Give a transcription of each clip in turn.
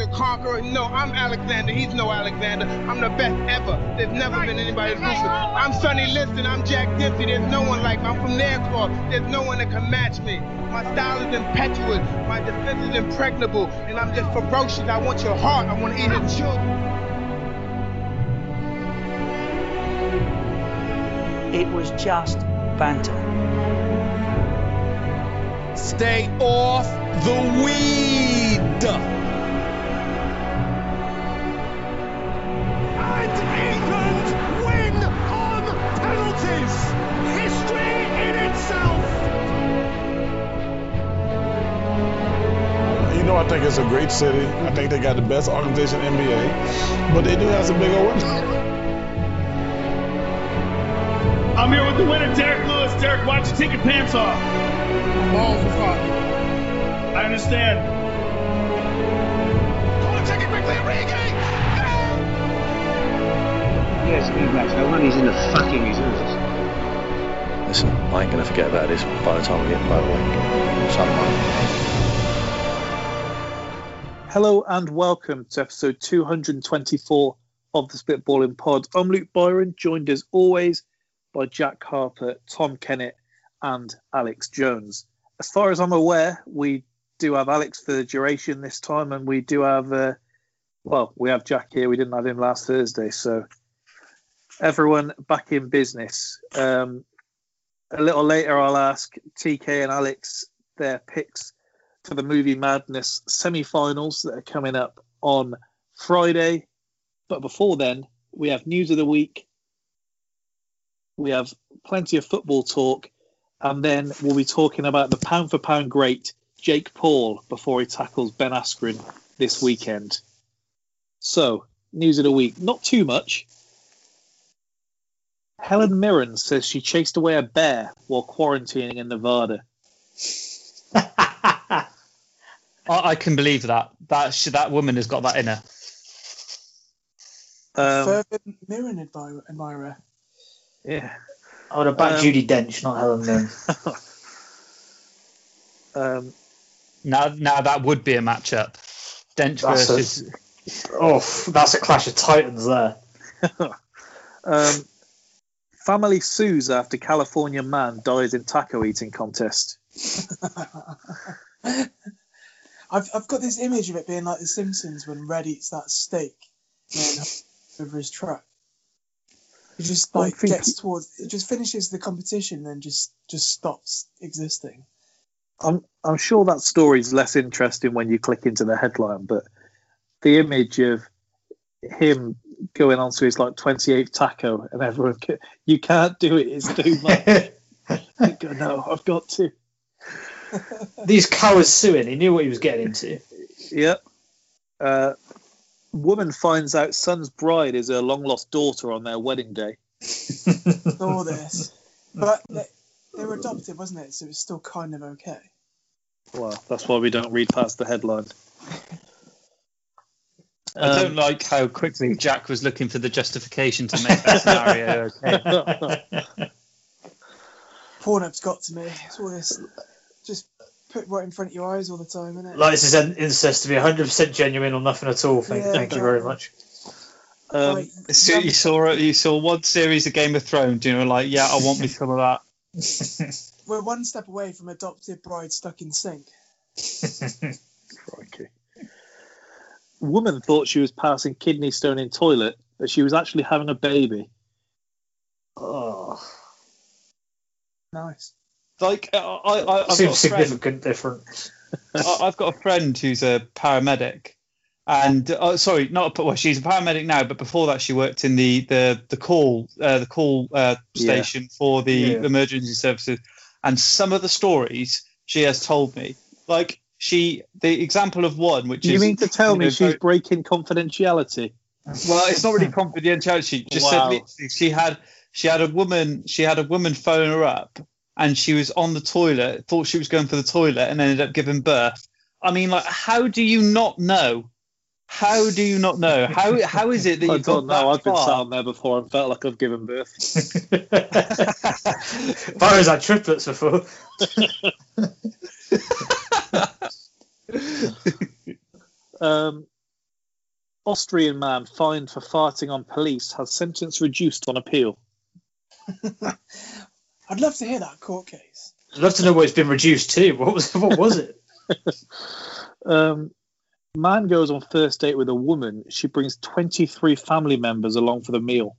as a conqueror. No, I'm Alexander. He's no Alexander. I'm the best ever. There's never been anybody as ruthless. I'm Sonny Liston. I'm Jack Dempsey. There's no one like me. I'm from Nairclaw. There's no one that can match me. My style is impetuous. My defense is impregnable. And I'm just ferocious. I want your heart. I want to eat your children. It was just banter. Stay off the weed. It's a great city. I think they got the best organization in NBA, but they do have some big old wins. I'm here with the winner, Derek Lewis. Derek, why don't you take your pants off? Balls are foggy. I understand. Corner take it quickly, Origi. Yes, big match. No wonder he's in the fucking reserves. Listen, I ain't gonna forget about this by the time we get motorway. Something. Hello and welcome to episode 224 of the Spitballing Pod. I'm Luke Byron, joined as always by Jack Harper, Tom Kennett, and Alex Jones. As far as I'm aware, we do have Alex for the duration this time, and we do have, uh, well, we have Jack here. We didn't have him last Thursday, so everyone back in business. Um, a little later, I'll ask TK and Alex their picks for the Movie Madness semi-finals that are coming up on Friday. But before then, we have news of the week. We have plenty of football talk, and then we'll be talking about the pound for pound great Jake Paul before he tackles Ben Askren this weekend. So, news of the week. Not too much. Helen Mirren says she chased away a bear while quarantining in Nevada. I, I can believe that. That sh- that woman has got that in her. Um, Further Mirren admirer. admirer. yeah. I would have backed Um, Judi Dench, not Helen Mirren. Um, Now now that would be a matchup. Dench That's a- versus oh, that's a clash of titans there. um, family sues after California man dies in taco eating contest. I've I've got this image of it being like The Simpsons when Red eats that steak over his truck. He just like think gets towards it just finishes the competition then just just stops existing. I'm I'm sure that story's less interesting when you click into the headline, but the image of him going on to his like 28th taco and everyone ca- you can't do it it's too much go, no i've got to These cowards suing. He knew what he was getting into. yep uh, woman finds out son's bride is her long lost daughter on their wedding day All this, but they, they were adopted, wasn't it? So it's still kind of okay. well that's why we don't read past the headline I don't like how quickly Jack was looking for the justification to make that scenario okay. Pornhub's got to me. It's all this just put right in front of your eyes all the time, isn't it? Like this is an incest to be 100% genuine or nothing at all. Thank, Yeah, thank you very much. um, Like, So you saw you saw one series of Game of Thrones, you know, like yeah, I want me some of that. we're one step away from adopted bride stuck in sink. Crikey. Woman thought she was passing kidney stone in toilet, but she was actually having a baby. oh, Nice. Like I, I, I've got a seems friend, significant difference. I- I've got a friend who's a paramedic, and uh, sorry, not a, well, she's a paramedic now, but before that, she worked in the the the call uh, the call uh, Yeah. station for the Yeah. emergency services, and some of the stories she has told me, like she the example of one which Do you is mean to tell me know, she's very- breaking confidentiality? well, it's not really confidentiality. She just Wow. said she had she had a woman she had a woman phone her up and she was on the toilet, thought she was going for the toilet and ended up giving birth. I mean, like, how do you not know? How do you not know? How how is it that you've got don't know. I've been sat on there before and felt like I've given birth. Barry's had triplets before. Um, Austrian man fined for farting on police has sentence reduced on appeal. I'd love to hear that court case. I'd love to know what it's been reduced to. What was what was it? Um, man goes on first date with a woman. She brings 23 family members along for the meal.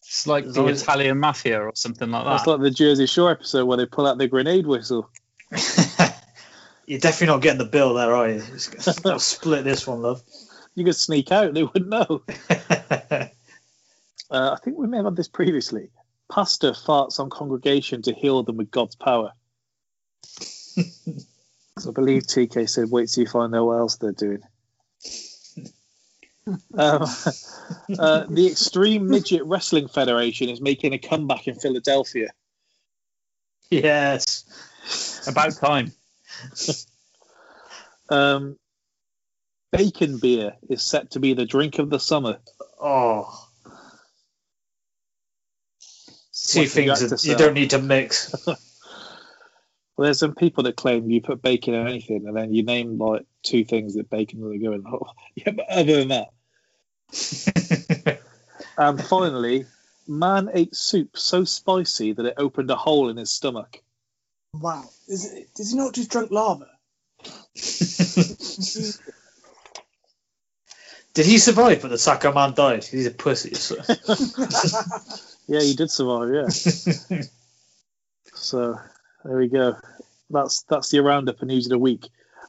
It's like the long as- Italian mafia or something like That's that. like the Jersey Shore episode where they pull out the grenade whistle. You're definitely not getting the bill there, are you? I'll split this one, love. You could sneak out, they wouldn't know. Uh, I think we may have had this previously. Pastor farts on congregation to heal them with God's power. so I believe TK said, wait till you find out what else they're doing. Um, uh, the Extreme Midget Wrestling Federation is making a comeback in Philadelphia. yes. About time. Um, bacon beer is set to be the drink of the summer. Oh. Two What can you things that you don't need to mix. Well, there's some people that claim you put bacon in anything, and then you name like two things that bacon really go in. Oh, yeah, but other than that, and finally, man ate soup so spicy that it opened a hole in his stomach. Wow. Is it, does he not just drink lava? Did he survive, but the Sacco man died? He's a pussy. So. Yeah, he did survive. Yeah. so there we go. That's that's the roundup and news of the week.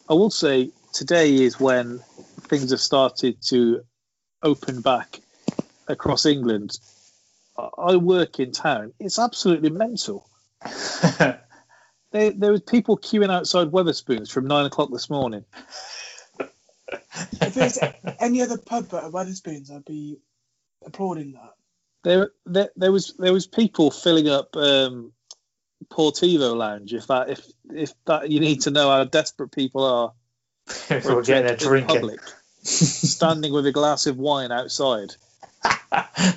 I will say today is when things have started to open back across England. I- I work in town. It's absolutely mental. There, there was people queuing outside Wetherspoons from nine o'clock this morning. If there's any other pub but a Wetherspoons, I'd be applauding that. There, there, there was there was people filling up um, Portivo Lounge. If that if if that you need to know how desperate people are People for a getting their drink in public, standing with a glass of wine outside.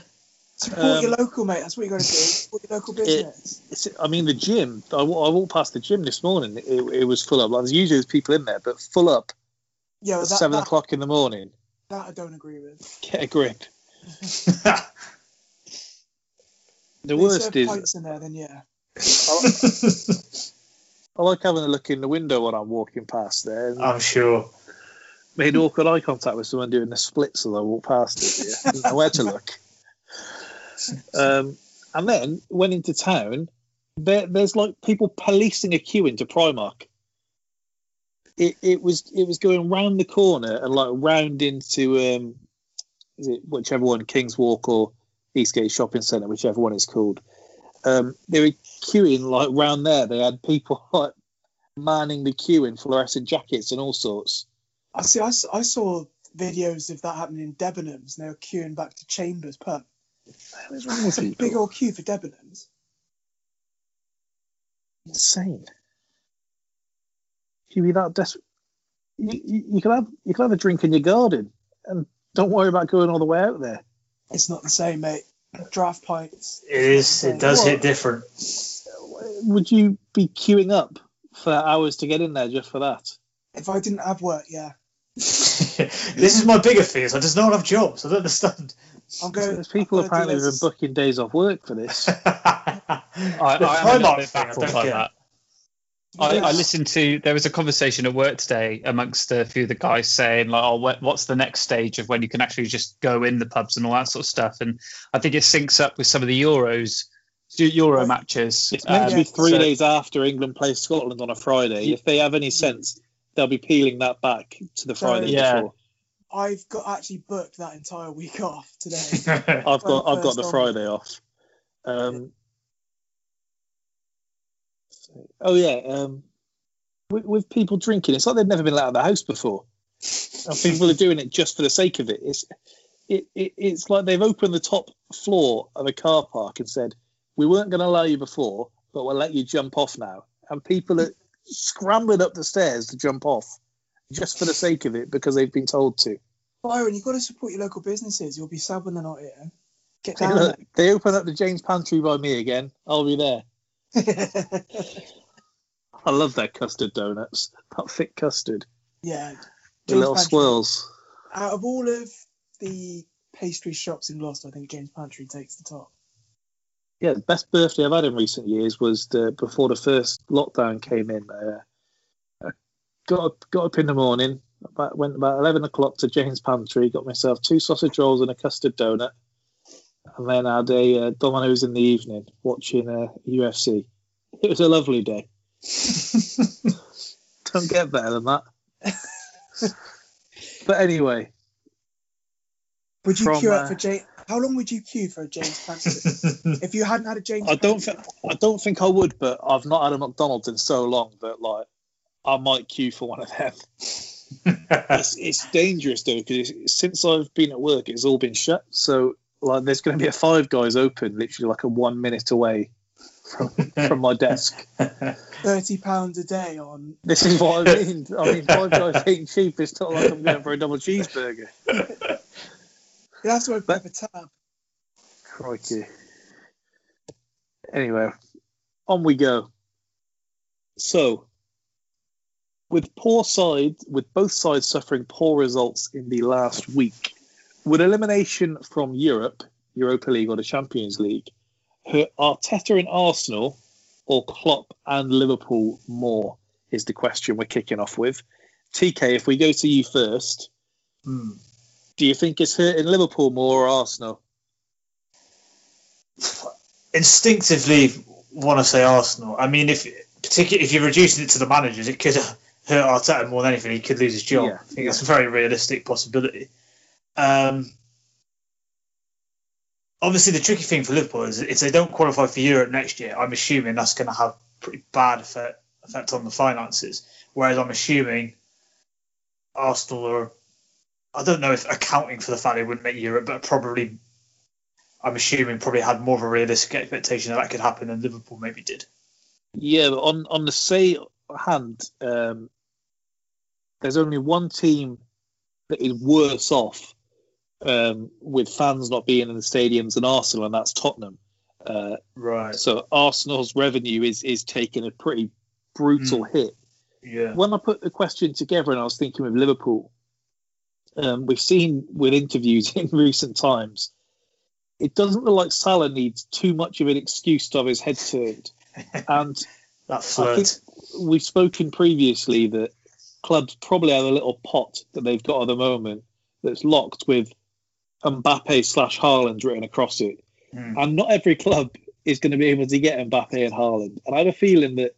Support Um, your local, mate. That's what you got to do. Support your local business. It's, I mean, the gym. I, I walked past the gym this morning. It, it was full up. Like, there's usually there's people in there, but full up yeah, at that, seven that, o'clock in the morning. that I don't agree with. Get a grip. The If they worst serve is pints in there, then yeah. I like having a look in the window when I'm walking past there. I'm sure. made awkward eye contact with someone doing the splits as I walk past it. Yeah. Didn't know where to look. Um, and then went into town. There, there's like people policing a queue into Primark. It, it was it was going round the corner and like round into um, is it whichever one Kings Walk or Eastgate Shopping Centre, whichever one it's called. Um, they were queuing like round there. They had people like manning the queue in fluorescent jackets and all sorts. I see. I, I saw videos of that happening in Debenhams, and they were queuing back to Chambers pub. With a big old queue for Debenhams. insane. You be that desperate. You, you, you can have you can have a drink in your garden and don't worry about going all the way out there. It's not the same, mate. Draft pints. It is. It does What? hit different. Would you be queuing up for hours to get in there just for that? If I didn't have work, yeah. this is my bigger fears. I just don't have jobs. I don't understand. I'm going. There's people I'm gonna apparently do who've been booking days off work for this. I, The I am a Primark bit thing, I baffled don't by get. that. I, I listened to there was a conversation at work today amongst a few of the guys saying like, "Oh, what's the next stage of when you can actually just go in the pubs and all that sort of stuff?" And I think it syncs up with some of the Euros, Euro matches. It's meant to Um, be three so- days after England plays Scotland on a Friday. If they have any sense, they'll be peeling that back to the So- Friday Yeah. before. I've got actually booked that entire week off today. I've got I've got the on. Friday off. Um, oh yeah, um, with, with people drinking, it's like they've never been out of the house before. And people are doing it just for the sake of it. It's it, it it's like they've opened the top floor of a car park and said, "We weren't going to allow you before, but we'll let you jump off now." And people are scrambling up the stairs to jump off just for the sake of it because they've been told to. Byron, you've got to support your local businesses. You'll be sad when they're not here. Get Hey, down look, they open up the Jane's Pantry by me again. I'll be there. I love their custard donuts. That thick custard. Yeah. The James little Pantry. swirls. Out of all of the pastry shops in Gloucester, I think Jane's Pantry takes the top. Yeah, the best birthday I've had in recent years was the, before the first lockdown came in. Uh, I got up, got up in the morning, about, went about 11 o'clock to Jane's Pantry, got myself two sausage rolls and a custard donut, and then had a uh, Domino's in the evening watching uh, UFC. It was a lovely day. Don't get better than that. but anyway, Would you From, queue uh, up for James? How long would you queue for a Jane's Pantry? if you hadn't had a James I don't think I don't think I would, but I've not had a McDonald's in so long that like I might queue for one of them. it's, it's dangerous though because since I've been at work, it's all been shut. So like, there's going to be a Five Guys open, literally like a one minute away from from my desk. thirty pounds a day on. This is what I mean. I mean, Five Guys ain't cheap. It's not like I'm going for a double cheeseburger. You have to open up a tab. Crikey. Anyway, on we go. So, with poor side, with both sides suffering poor results in the last week, would elimination from Europe, Europa League or the Champions League, hurt Arteta and Arsenal or Klopp and Liverpool more? Is the question we're kicking off with. TK, if we go to you first, Hmm. do you think it's hurting Liverpool more or Arsenal? Instinctively, want to say Arsenal. I mean, if particularly if you're reducing it to the managers, it could hurt Arteta more than anything. He could lose his job. Yeah, I think it's a very realistic possibility. Um, obviously, the tricky thing for Liverpool is if they don't qualify for Europe next year, I'm assuming that's going to have pretty bad effect effect on the finances. Whereas I'm assuming Arsenal are, I don't know if accounting for the fact they wouldn't make Europe, but probably, I'm assuming probably had more of a realistic expectation that that could happen than Liverpool maybe did. Yeah, but on on the say hand, um, there's only one team that is worse off um, with fans not being in the stadiums than Arsenal, and that's Tottenham. Uh, Right. so Arsenal's revenue is is taking a pretty brutal hit. Yeah. When I put the question together, and I was thinking of Liverpool, um, we've seen with interviews in recent times, it doesn't look like Salah needs too much of an excuse to have his head turned, and That I think we've spoken previously that clubs probably have a little pot that they've got at the moment that's locked with Mbappe slash Haaland written across it. Mm. And not every club is going to be able to get Mbappe and Haaland. And I have a feeling that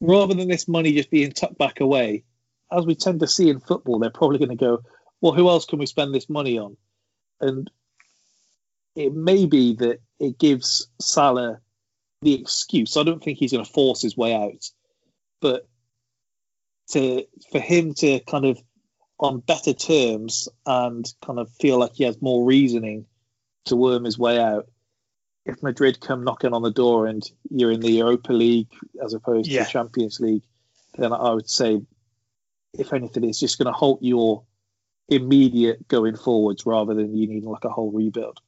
rather than this money just being tucked back away, as we tend to see in football, they're probably going to go, well, who else can we spend this money on? And it may be that it gives Salah the excuse. I don't think he's going to force his way out, but to for him to kind of on better terms and kind of feel like he has more reasoning to worm his way out. If Madrid come knocking on the door and you're in the Europa League as opposed Yeah. to the Champions League, then I would say, if anything, it's just going to halt your immediate going forwards rather than you needing like a whole rebuild.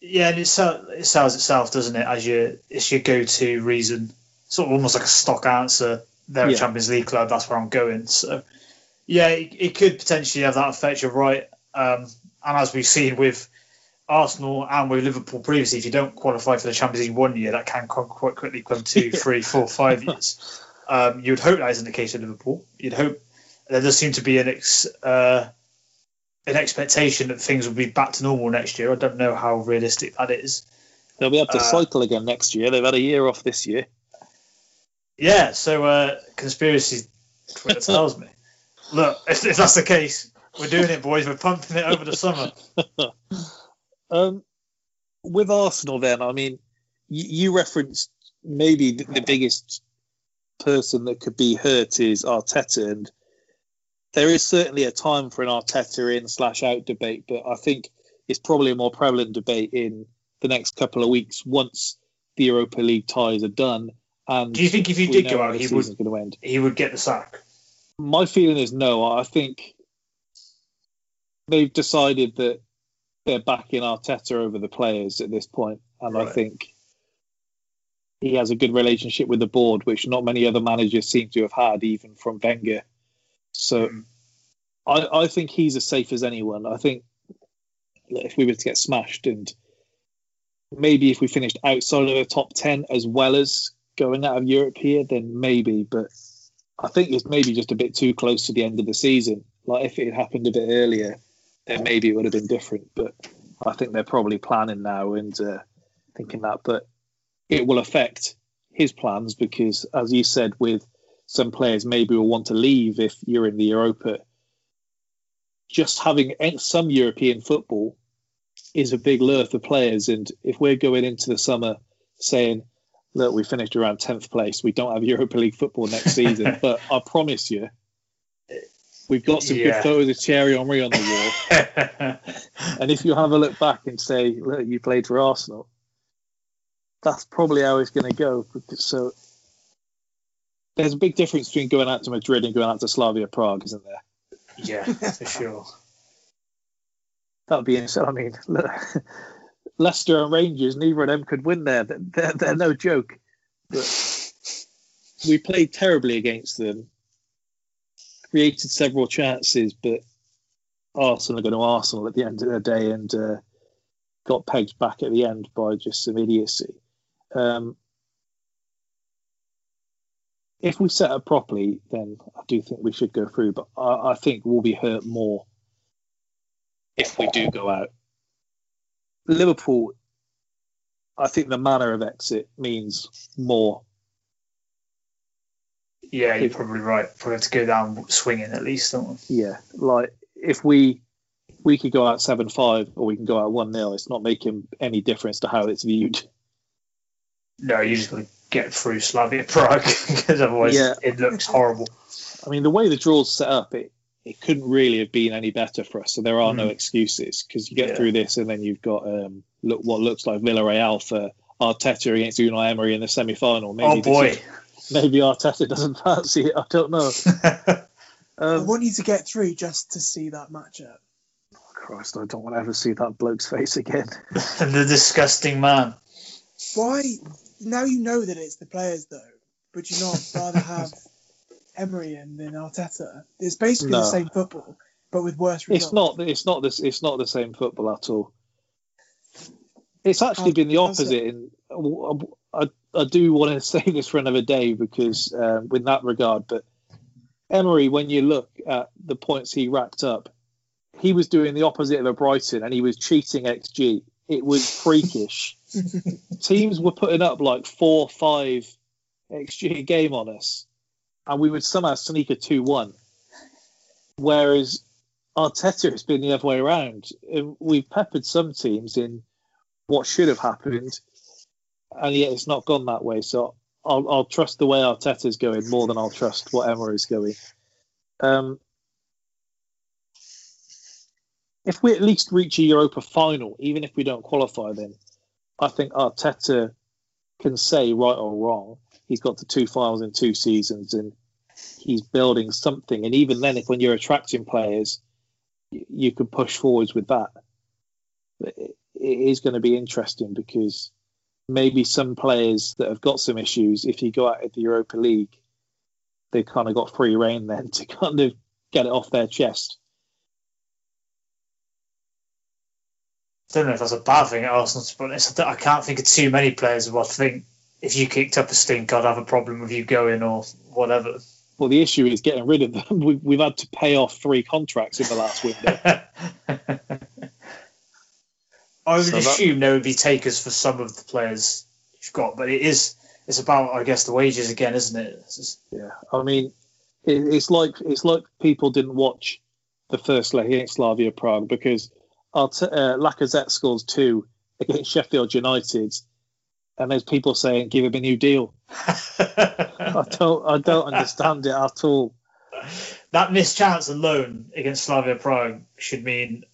Yeah, and it, sell, it sells itself, doesn't it? As your it's your go-to reason, sort of almost like a stock answer. They're Yeah. a Champions League club. That's where I'm going. So, yeah, it, it could potentially have that effect. You're right. Um, and as we've seen with Arsenal and with Liverpool previously, if you don't qualify for the Champions League one year, that can come quite quickly come two, three, four, five years. Um, you'd hope that isn't the case with Liverpool. You'd hope there does seem to be an ex, uh, an expectation that things will be back to normal next year. I don't know how realistic that is. They'll be able to Uh, cycle again next year. They've had a year off this year. Yeah, so uh, conspiracy Twitter tells me. Look, if, if that's the case, we're doing it, boys. We're pumping it over the summer. Um, with Arsenal, then, I mean, you, you referenced maybe the, the biggest person that could be hurt is Arteta, and there is certainly a time for an Arteta in slash out debate, but I think it's probably a more prevalent debate in the next couple of weeks once the Europa League ties are done. And Do you think if he did go out, he would going to end? he would get the sack? My feeling is no. I think they've decided that they're backing Arteta over the players at this point, and I think he has a good relationship with the board, which not many other managers seem to have had, even from Wenger. So mm-hmm. I, I think he's as safe as anyone. I think if we were to get smashed and maybe if we finished outside of the top 10 as well as going out of Europe here, then maybe. But I think it's maybe just a bit too close to the end of the season. Like if it had happened a bit earlier, then maybe it would have been different. But I think they're probably planning now and uh, thinking that. But it will affect his plans because, as you said, with some players maybe will want to leave if you're in the Europa. Just having some European football is a big lure for players, and if we're going into the summer saying, "Look, we finished around tenth place, we don't have Europa League football next season," but I promise you, we've got some Yeah. good photos of Thierry Henry on the wall. And if you have a look back and say, look, you played for Arsenal, that's probably how it's going to go. So there's a big difference between going out to Madrid and going out to Slavia Prague, isn't there? yeah, for sure. That would be insane. I mean, look, Leicester and Rangers, neither of them could win there. They're, they're, no joke. But we played terribly against them, created several chances, but Arsenal are going to Arsenal at the end of the day and uh, got pegged back at the end by just some idiocy. Um, if we set up properly, then I do think we should go through, but I, I think we'll be hurt more if we do go out. Liverpool, I think the manner of exit means more. Yeah, you're probably right. Probably have to go down swinging at least, don't we? Yeah, like if we we could go out seven five or we can go out one 0 It's not making any difference to how it's viewed. No, you just got to get through Slavia Prague because otherwise Yeah. it looks horrible. I mean, the way the draw's set up, it it couldn't really have been any better for us. So there are no Mm. excuses because you get Yeah. through this and then you've got um look what looks like Villarreal for Arteta against Unai Emery in the semi final. Oh boy, maybe Arteta doesn't fancy it. I don't know. I Um, want you to get through just to see that matchup. Christ, I don't want to ever see that bloke's face again. the disgusting man. Why? Now you know that it's the players, though. Would you not rather have Emery and then Arteta? It's basically No. the same football, but with worse results. It's not. It's not this. It's not the same football at all. It's actually How- been the opposite. And I, I do want to say this for another day because, um, with that regard, but Emery, when you look at the points he racked up, he was doing the opposite of a Brighton, and he was cheating XG. It was freakish. Teams were putting up like four, five XG game on us, and we would somehow sneak a two-one. Whereas Arteta has been the other way around. We've peppered some teams in what should have happened, and yet it's not gone that way. So I'll, I'll trust the way Arteta's going more than I'll trust what Emma is going. Um, if we at least reach a Europa final, even if we don't qualify, then I think Arteta can say right or wrong. He's got the two finals in two seasons, and he's building something. And even then, if when you're attracting players, you could push forwards with that. But it is going to be interesting because maybe some players that have got some issues, if you go out at the Europa League, they've kind of got free reign then to kind of get it off their chest. I don't know if that's a bad thing at Arsenal, to. I I can't think of too many players who I think if you kicked up a stink, I'd have a problem with you going or whatever. Well, the issue is getting rid of them. We've, we've had to pay off three contracts in the last window. I would So that- assume there would be takers for some of the players you've got, but it is it's about I guess the wages again, isn't it? Just- Yeah, I mean, it, it's like it's like people didn't watch the first leg against Slavia Prague because Arte- uh, Lacazette scores two against Sheffield United, and there's people saying give him a new deal. I don't, I don't understand it at all. that missed chance alone against Slavia Prague should mean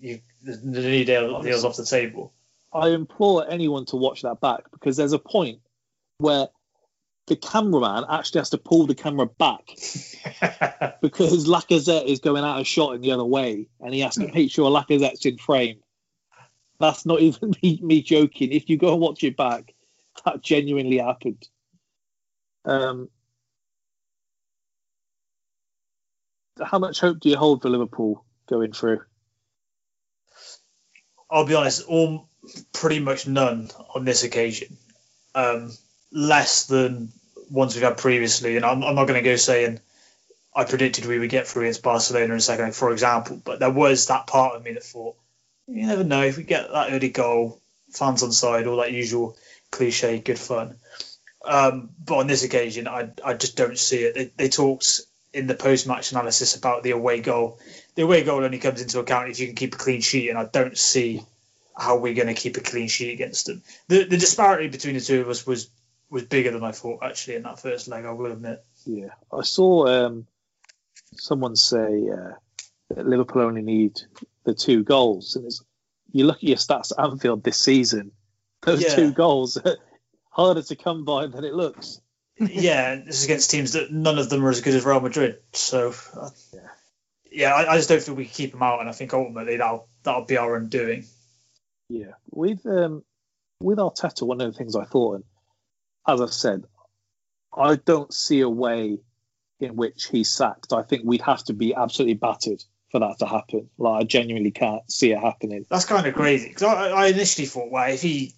you the new deal deals off the table. I implore anyone to watch that back because there's a point where the cameraman actually has to pull the camera back because Lacazette is going out of shot in the other way, and he has to make sure Lacazette's in frame. That's not even me, me joking. If you go and watch it back, that genuinely happened. Um, how much hope do you hold for Liverpool going through? I'll be honest, all pretty much none on this occasion. Um, less than ones we've had previously, and I'm, I'm not going to go saying I predicted we would get through against Barcelona in second, for example. But there was that part of me that thought, you never know if we get that early goal, fans on side, all that usual cliche, good fun. Um, but on this occasion, I, I just don't see it. They, they talked in the post match analysis about the away goal. The away goal only comes into account if you can keep a clean sheet, and I don't see how we're going to keep a clean sheet against them. The the disparity between the two of us was was bigger than I thought actually in that first leg. I will admit. Yeah, I saw um, someone say uh, that Liverpool only need the two goals, and it's, you look at your stats at Anfield this season. Those Yeah. two goals are harder to come by than it looks. yeah, this is against teams that none of them are as good as Real Madrid. So, uh, yeah, I, I just don't think we can keep them out, and I think ultimately that'll that'll be our undoing. Yeah, with um, with Arteta, one of the things I thought, and as I said, I don't see a way in which he's sacked. I think we'd have to be absolutely battered for that to happen. Like I genuinely can't see it happening. That's kind of crazy because I, I initially thought, well, if he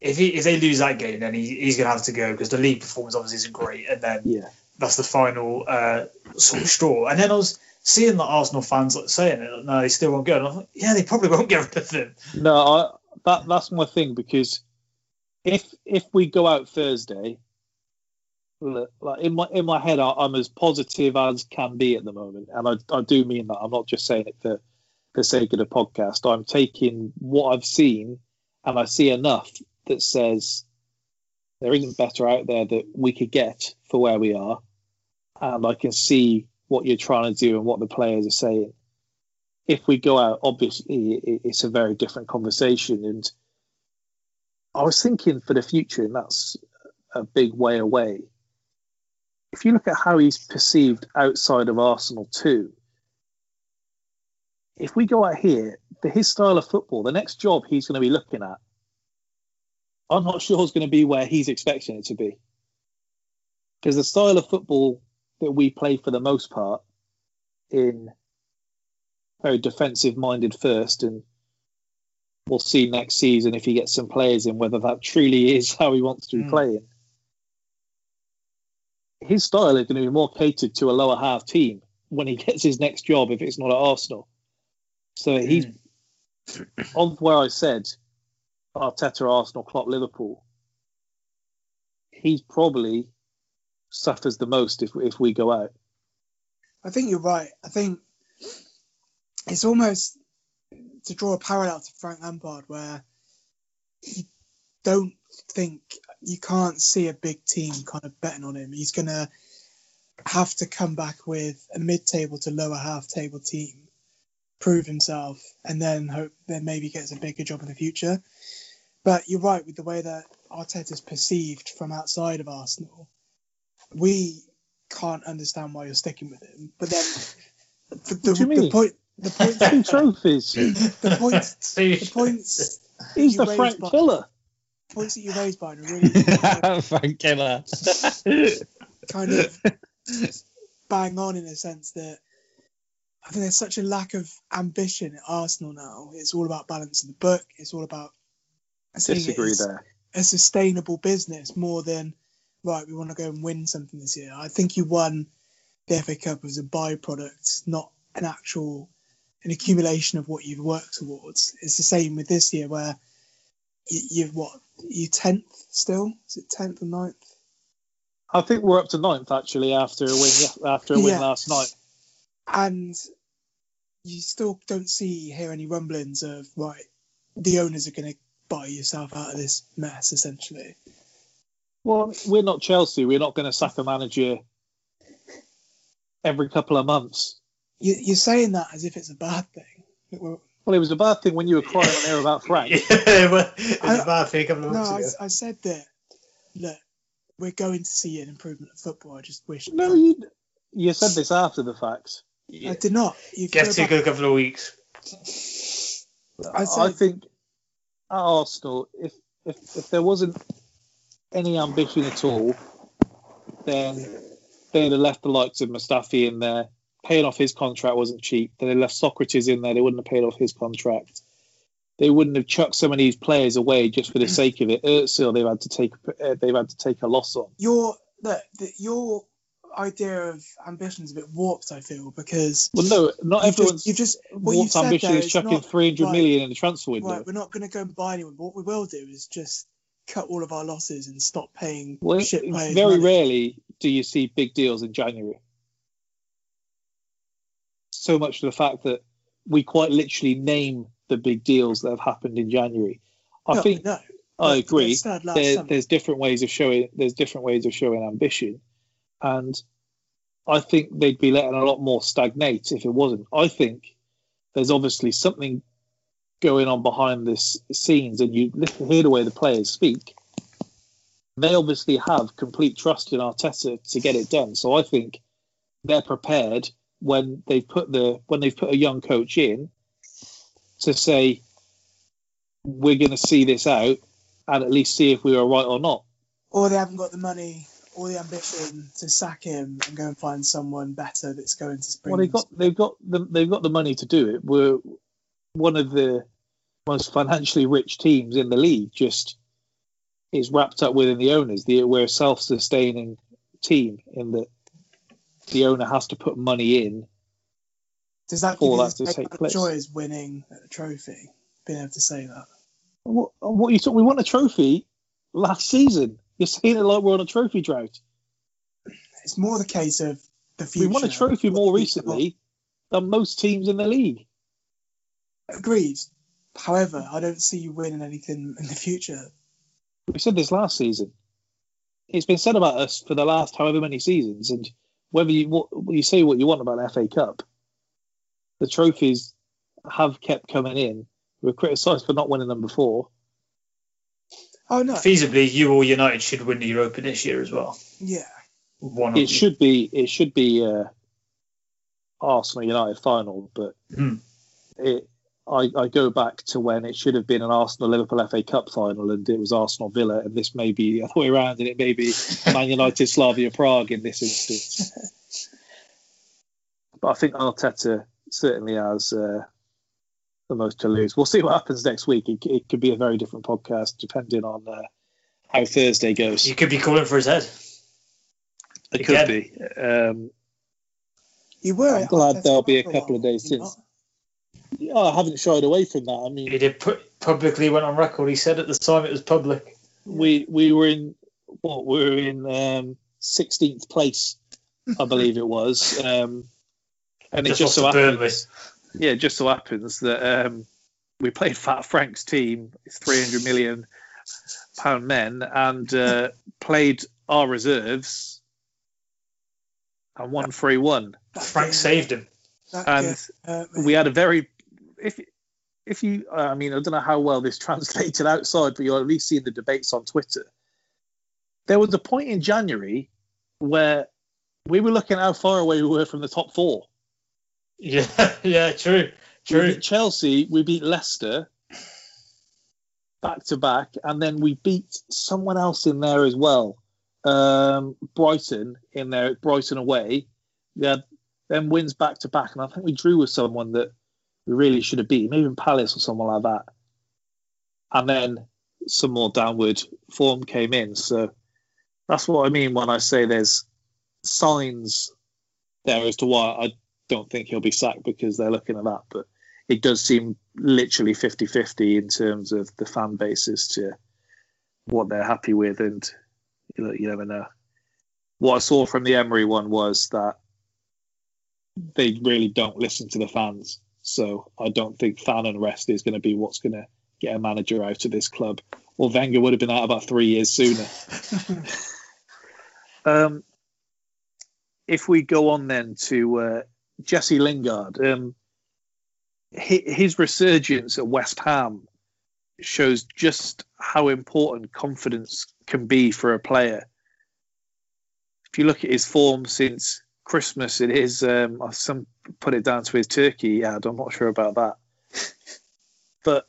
if he if they lose that game, then he, he's going to have to go because the league performance obviously isn't great, and then Yeah, that's the final uh, sort of straw. And then I was seeing the Arsenal fans like, saying it, like, no, they still won't go. And I thought, yeah, they probably won't get rid of him. no, I, that that's my thing because if if we go out Thursday, like in my in my head, I, I'm as positive as can be at the moment, and I I do mean that. I'm not just saying it for the sake of the podcast. I'm taking what I've seen, and I see enough that says there isn't better out there that we could get for where we are, and I can see what you're trying to do and what the players are saying. If we go out, obviously it- it's a very different conversation, and I was thinking for the future, and that's a big way away. If you look at how he's perceived outside of Arsenal too, if we go out here, the, his style of football, the next job he's going to be looking at, I'm not sure is going to be where he's expecting it to be. Because the style of football that we play for the most part in very defensive minded first, and we'll see next season if he gets some players in whether that truly is how he wants to be Mm. playing. His style is going to be more catered to a lower half team when he gets his next job if it's not at Arsenal. So he's hmm. on where I said Arteta, Arsenal, Klopp, Liverpool. He's probably suffers the most if if we go out. I think you're right. I think it's almost to draw a parallel to Frank Lampard, where you don't think you can't see a big team kind of betting on him. He's gonna have to come back with a mid-table to lower half-table team, prove himself, and then hope that maybe gets a bigger job in the future. But you're right with the way that Arteta's perceived from outside of Arsenal. We can't understand why you're sticking with him. But then the, the, What do you the mean? point the point Two trophies. the points the points He's the raised Frank by- Killer. Points that you raised by are really Frank Killer. kind of bang on in a sense that I think there's such a lack of ambition at Arsenal now. It's all about balancing the book. It's all about seeing Disagree as there. a sustainable business more than right. We want to go and win something this year. I think you won the FA Cup as a byproduct, not an actual an accumulation of what you've worked towards. It's the same with this year where you, you've what you tenth still? Is it tenth or 9th? I think we're up to ninth actually after a win after a win Yeah. last night. and you still don't see hear any rumblings of right the owners are going to buy yourself out of this mess essentially Well, we're not Chelsea. We're not going to sack a manager every couple of months. you, you're saying that as if it's a bad thing Well, it was a bad thing when you were crying on air about Frank. yeah, well, it's I- a bad thing a couple of no I. I said that look we're going to see an improvement of football i just wish No, you you said this after the fact. i did not you Get go to back- a couple of weeks. I I, think at Arsenal, if if if there wasn't any ambition at all, then they'd have left the likes of Mustafi in there. Paying off his contract wasn't cheap. Then they left Sokratis in there. They wouldn't have paid off his contract. They wouldn't have chucked some of these players away just for the sake of it. Özil, they've had to take uh, they've had to take a loss on. Your look, the, your idea of ambition is a bit warped. I feel because Well, no, not everyone's just, you've just what warped ambition there is chucking not- three hundred right, million in the transfer window. Right, we're not going to go and buy anyone. But what we will do is just cut all of our losses and stop paying Well, shit very money. rarely do you see big deals in January. So much to the fact that we quite literally name the big deals that have happened in January. I No, think no. I agree. they started last There, there's different ways of showing. There's different ways of showing ambition, and I think they'd be letting a lot more stagnate if it wasn't. I think there's obviously something going on behind the scenes, and you listen, hear the way the players speak. They obviously have complete trust in Arteta to get it done. So I think they're prepared when they've put the when they've put a young coach in to say we're going to see this out and at least see if we were right or not. or they haven't got the money or the ambition to sack him and go and find someone better that's going to spring. Well, they've got they've got the, they've got the money to do it. We're one of the most financially rich teams in the league. Just is wrapped up within the owners. The, we're a self-sustaining team in that the owner has to put money in Does that for that to take place. joy is winning a trophy? Being able to say that. What, what you talk? We won a trophy last season. You're saying it like we're on a trophy drought. It's more the case of the future. We won a trophy more recently than most teams in the league. Agreed. However, I don't see you winning anything in the future. We said this last season. It's been said about us for the last however many seasons, and whether you what, you say what you want about the FA Cup, the trophies have kept coming in. We were criticised for not winning them before. Oh no. Feasibly, you or United should win the Europa this year as well. Yeah. One It should be it should be uh, Arsenal United final, but Hmm. it, I, I go back to when it should have been an Arsenal Liverpool FA Cup final, and it was Arsenal Villa, and this may be the other way around, and it may be Man United Slavia Prague in this instance. but I think Arteta certainly has uh, the most to lose. We'll see what happens next week. It, it could be a very different podcast depending on uh, how Thursday goes. You could be calling for his head. It Again. could be. Um, You were. I'm glad there'll be a couple of days did you since. Yeah, I haven't shied away from that. I mean, He did put publicly went on record. He said at the time it was public. we we were in what we were in um, 16th place, I believe it was, um, and it Just just so happens, yeah, it just so happens that um, we played Fat Frank's team, it's 300 million pound men, and uh, played our reserves and won 3 1. Frank saved him. That And game we had a very if if you I mean I don't know how well this translated outside, but you're at least seeing the debates on Twitter. There was a point in January where we were looking at how far away we were from the top four. Yeah, yeah, true, We true. beat Chelsea, we beat Leicester back to back, and then we beat someone else in there as well. Um, Brighton in there, Brighton away. Yeah, then wins back to back, and I think we drew with someone that we really should have beaten, maybe Palace or someone like that. And then some more downward form came in. So that's what I mean when I say there's signs there as to why I don't think he'll be sacked because they're looking at that. But it does seem literally 50 50 in terms of the fan bases to what they're happy with. And you, know, you never know. What I saw from the Emery one was that they really don't listen to the fans. So I don't think fan and unrest is going to be what's going to get a manager out of this club. Or Wenger would have been out about three years sooner. um, if we go on then to uh, Jesse Lingard, um, his resurgence at West Ham shows just how important confidence can be for a player. If you look at his form since Christmas, it is um, some put it down to his turkey ad. I'm not sure about that, but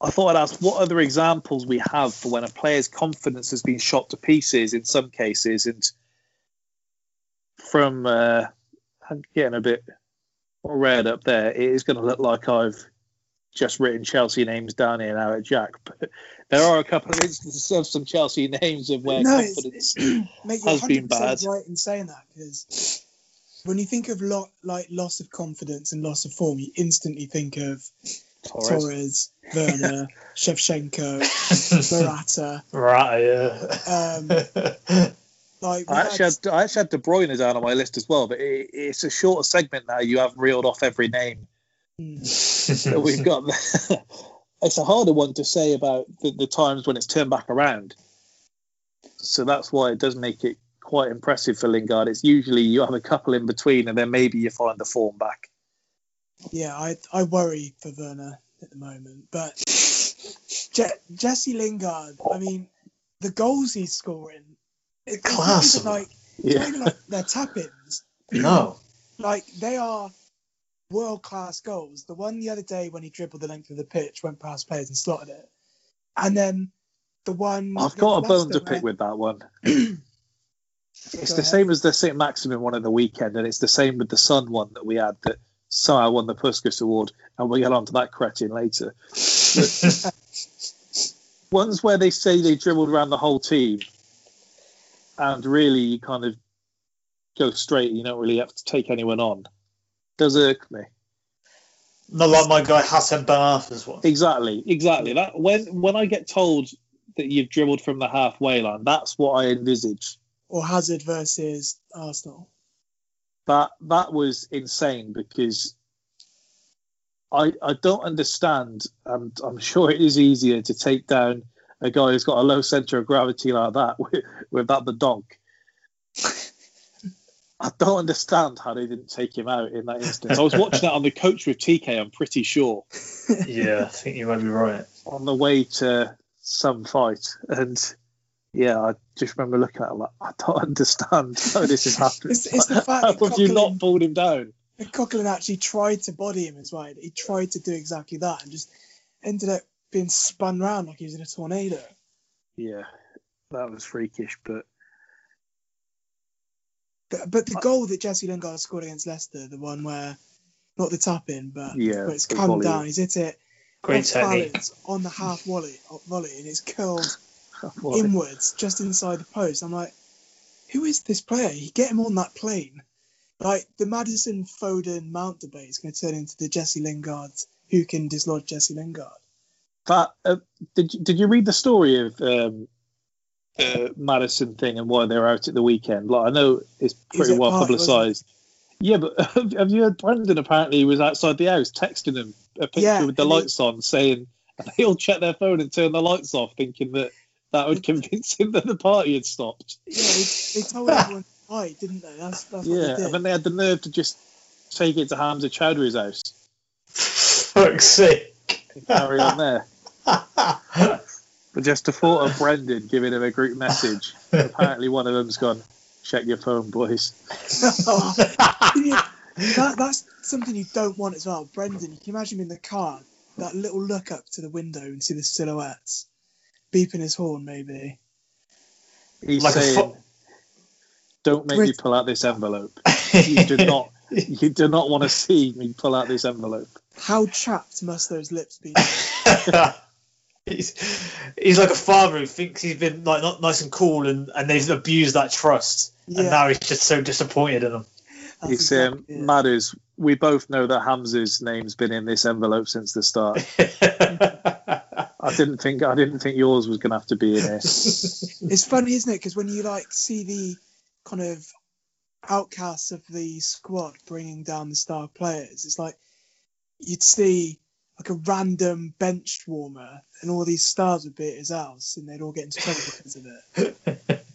I thought I'd ask what other examples we have for when a player's confidence has been shot to pieces in some cases, and from uh, I'm getting a bit red up there, it is going to look like I've just written Chelsea names down here now at Jack. But there are a couple of instances of some Chelsea names of where no, confidence mate, you're has been 100% bad. right in saying that because when you think of lot like loss of confidence and loss of form, you instantly think of Torres. Torres, Werner, Shevchenko, Morata. Right, Um, like I actually, had, I actually had De Bruyne down on my list as well, but it, it's a shorter segment now. You have reeled off every name that we've got. it's a harder one to say about the, the times when it's turned back around. So that's why it does make it quite impressive for Lingard. It's usually you have a couple in between, and then maybe you find the form back. Yeah, I I worry for Werner at the moment, but Je- Jesse Lingard. I mean, the goals he's scoring, it, it's Class. like Yeah. like they're tap-ins. no. Like they are world-class goals. The one the other day when he dribbled the length of the pitch, went past players and slotted it, and then the one I've got a bone to pick with that one. It's Go the ahead. same as the St. Maximin one in the weekend, and it's the same with the Son one that we had that somehow won the Puskas Award, and we'll get on to that cretin later. Ones where they say they dribbled around the whole team, and really you kind of go straight, you don't really have to take anyone on, does irk me. Not like my guy Hatem Ben Arfa's one. Exactly, exactly. That when when I get told that you've dribbled from the halfway line, that's what I envisage. or Hazard versus Arsenal. that that was insane because I I don't understand, and I'm sure it is easier to take down a guy who's got a low center of gravity like that with, with that the donk. I don't understand how they didn't take him out in that instance. I was watching that on the coach with TK. I'm pretty sure yeah, I think you might be right. on the way to some fight, and yeah, I just remember looking at it like I don't understand how this is happening. It's, it's the fact how that have you not Coquelin, pulled him down? that Coquelin actually tried to body him as well. He tried to do exactly that and just ended up being spun round like he was in a tornado. Yeah, that was freakish, but But, but the goal that Jesse Lingard scored against Leicester, the one where not the tap in, but Yeah, where it's come volley. down, he's hit it Great off balance on the half volley, volley and it's curled inwards just inside the post. I'm like, who is this player? You get him on that plane. Like the Madison Foden Mount debate is going to turn into the Jesse Lingard who can dislodge Jesse Lingard. that uh, did you, did you read the story of um, uh, Madison thing and why they were out at the weekend? Like I know it's pretty at well Park, publicised. Yeah, but have, have you heard Brendan apparently was outside the house texting him a picture Yeah, with the and he- lights on, saying they all check their phone and turn the lights off, thinking that that would convince him that the party had stopped. Yeah, they, they told everyone hi, didn't they? That's, that's what Yeah, they and then they had the nerve to just take it to Hamza Choudhury's house Fuck's sake. and carry on there. But just a thought of Brendan giving him a group message. Apparently, one of them's gone, check your phone, boys. That, that's something you don't want as well. Brendan, you can imagine him in the car, that little look up to the window and see the silhouettes, beeping his horn maybe. He's Like saying, fo- don't make me pull out this envelope. You do not, you do not want to see me pull out this envelope. How chapped must those lips be? he's, he's like a father who thinks he's been like not nice and cool and, and they've abused that trust Yeah. and now he's just so disappointed in them. That's It's um, exactly it. Matters. We both know that Hamza's name's been in this envelope since the start. I didn't think I didn't think yours was going to have to be in here. It's funny, isn't it? Because when you like see the kind of outcasts of the squad bringing down the star players, it's like you'd see like a random bench warmer, and all these stars would be at his house, and they'd all get into trouble because of it.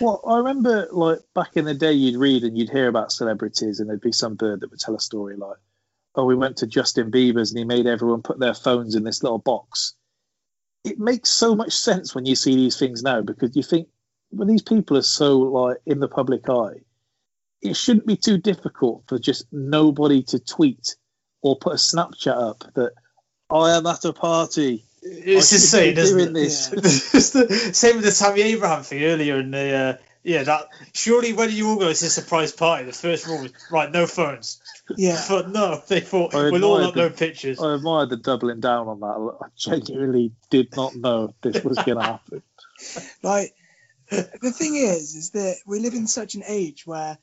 Well, I remember like back in the day, you'd read and you'd hear about celebrities, and there'd be some bird that would tell a story like, "Oh, we went to Justin Bieber's and he made everyone put their phones in this little box." It makes so much sense when you see these things now because you think when these people are so like in the public eye, it shouldn't be too difficult for just nobody to tweet or put a Snapchat up that I am at a party. It's I insane, should isn't doing it? this. It's the same with the Tammy Abraham thing earlier in the. Uh, yeah, that surely when you all go organise a surprise party, the first rule was right, no phones. Yeah. But no, they thought I we'll all admired upload the- pictures. I admire the doubling down on that. I genuinely did not know this was going to happen. Like the thing is, is that we live in such an age where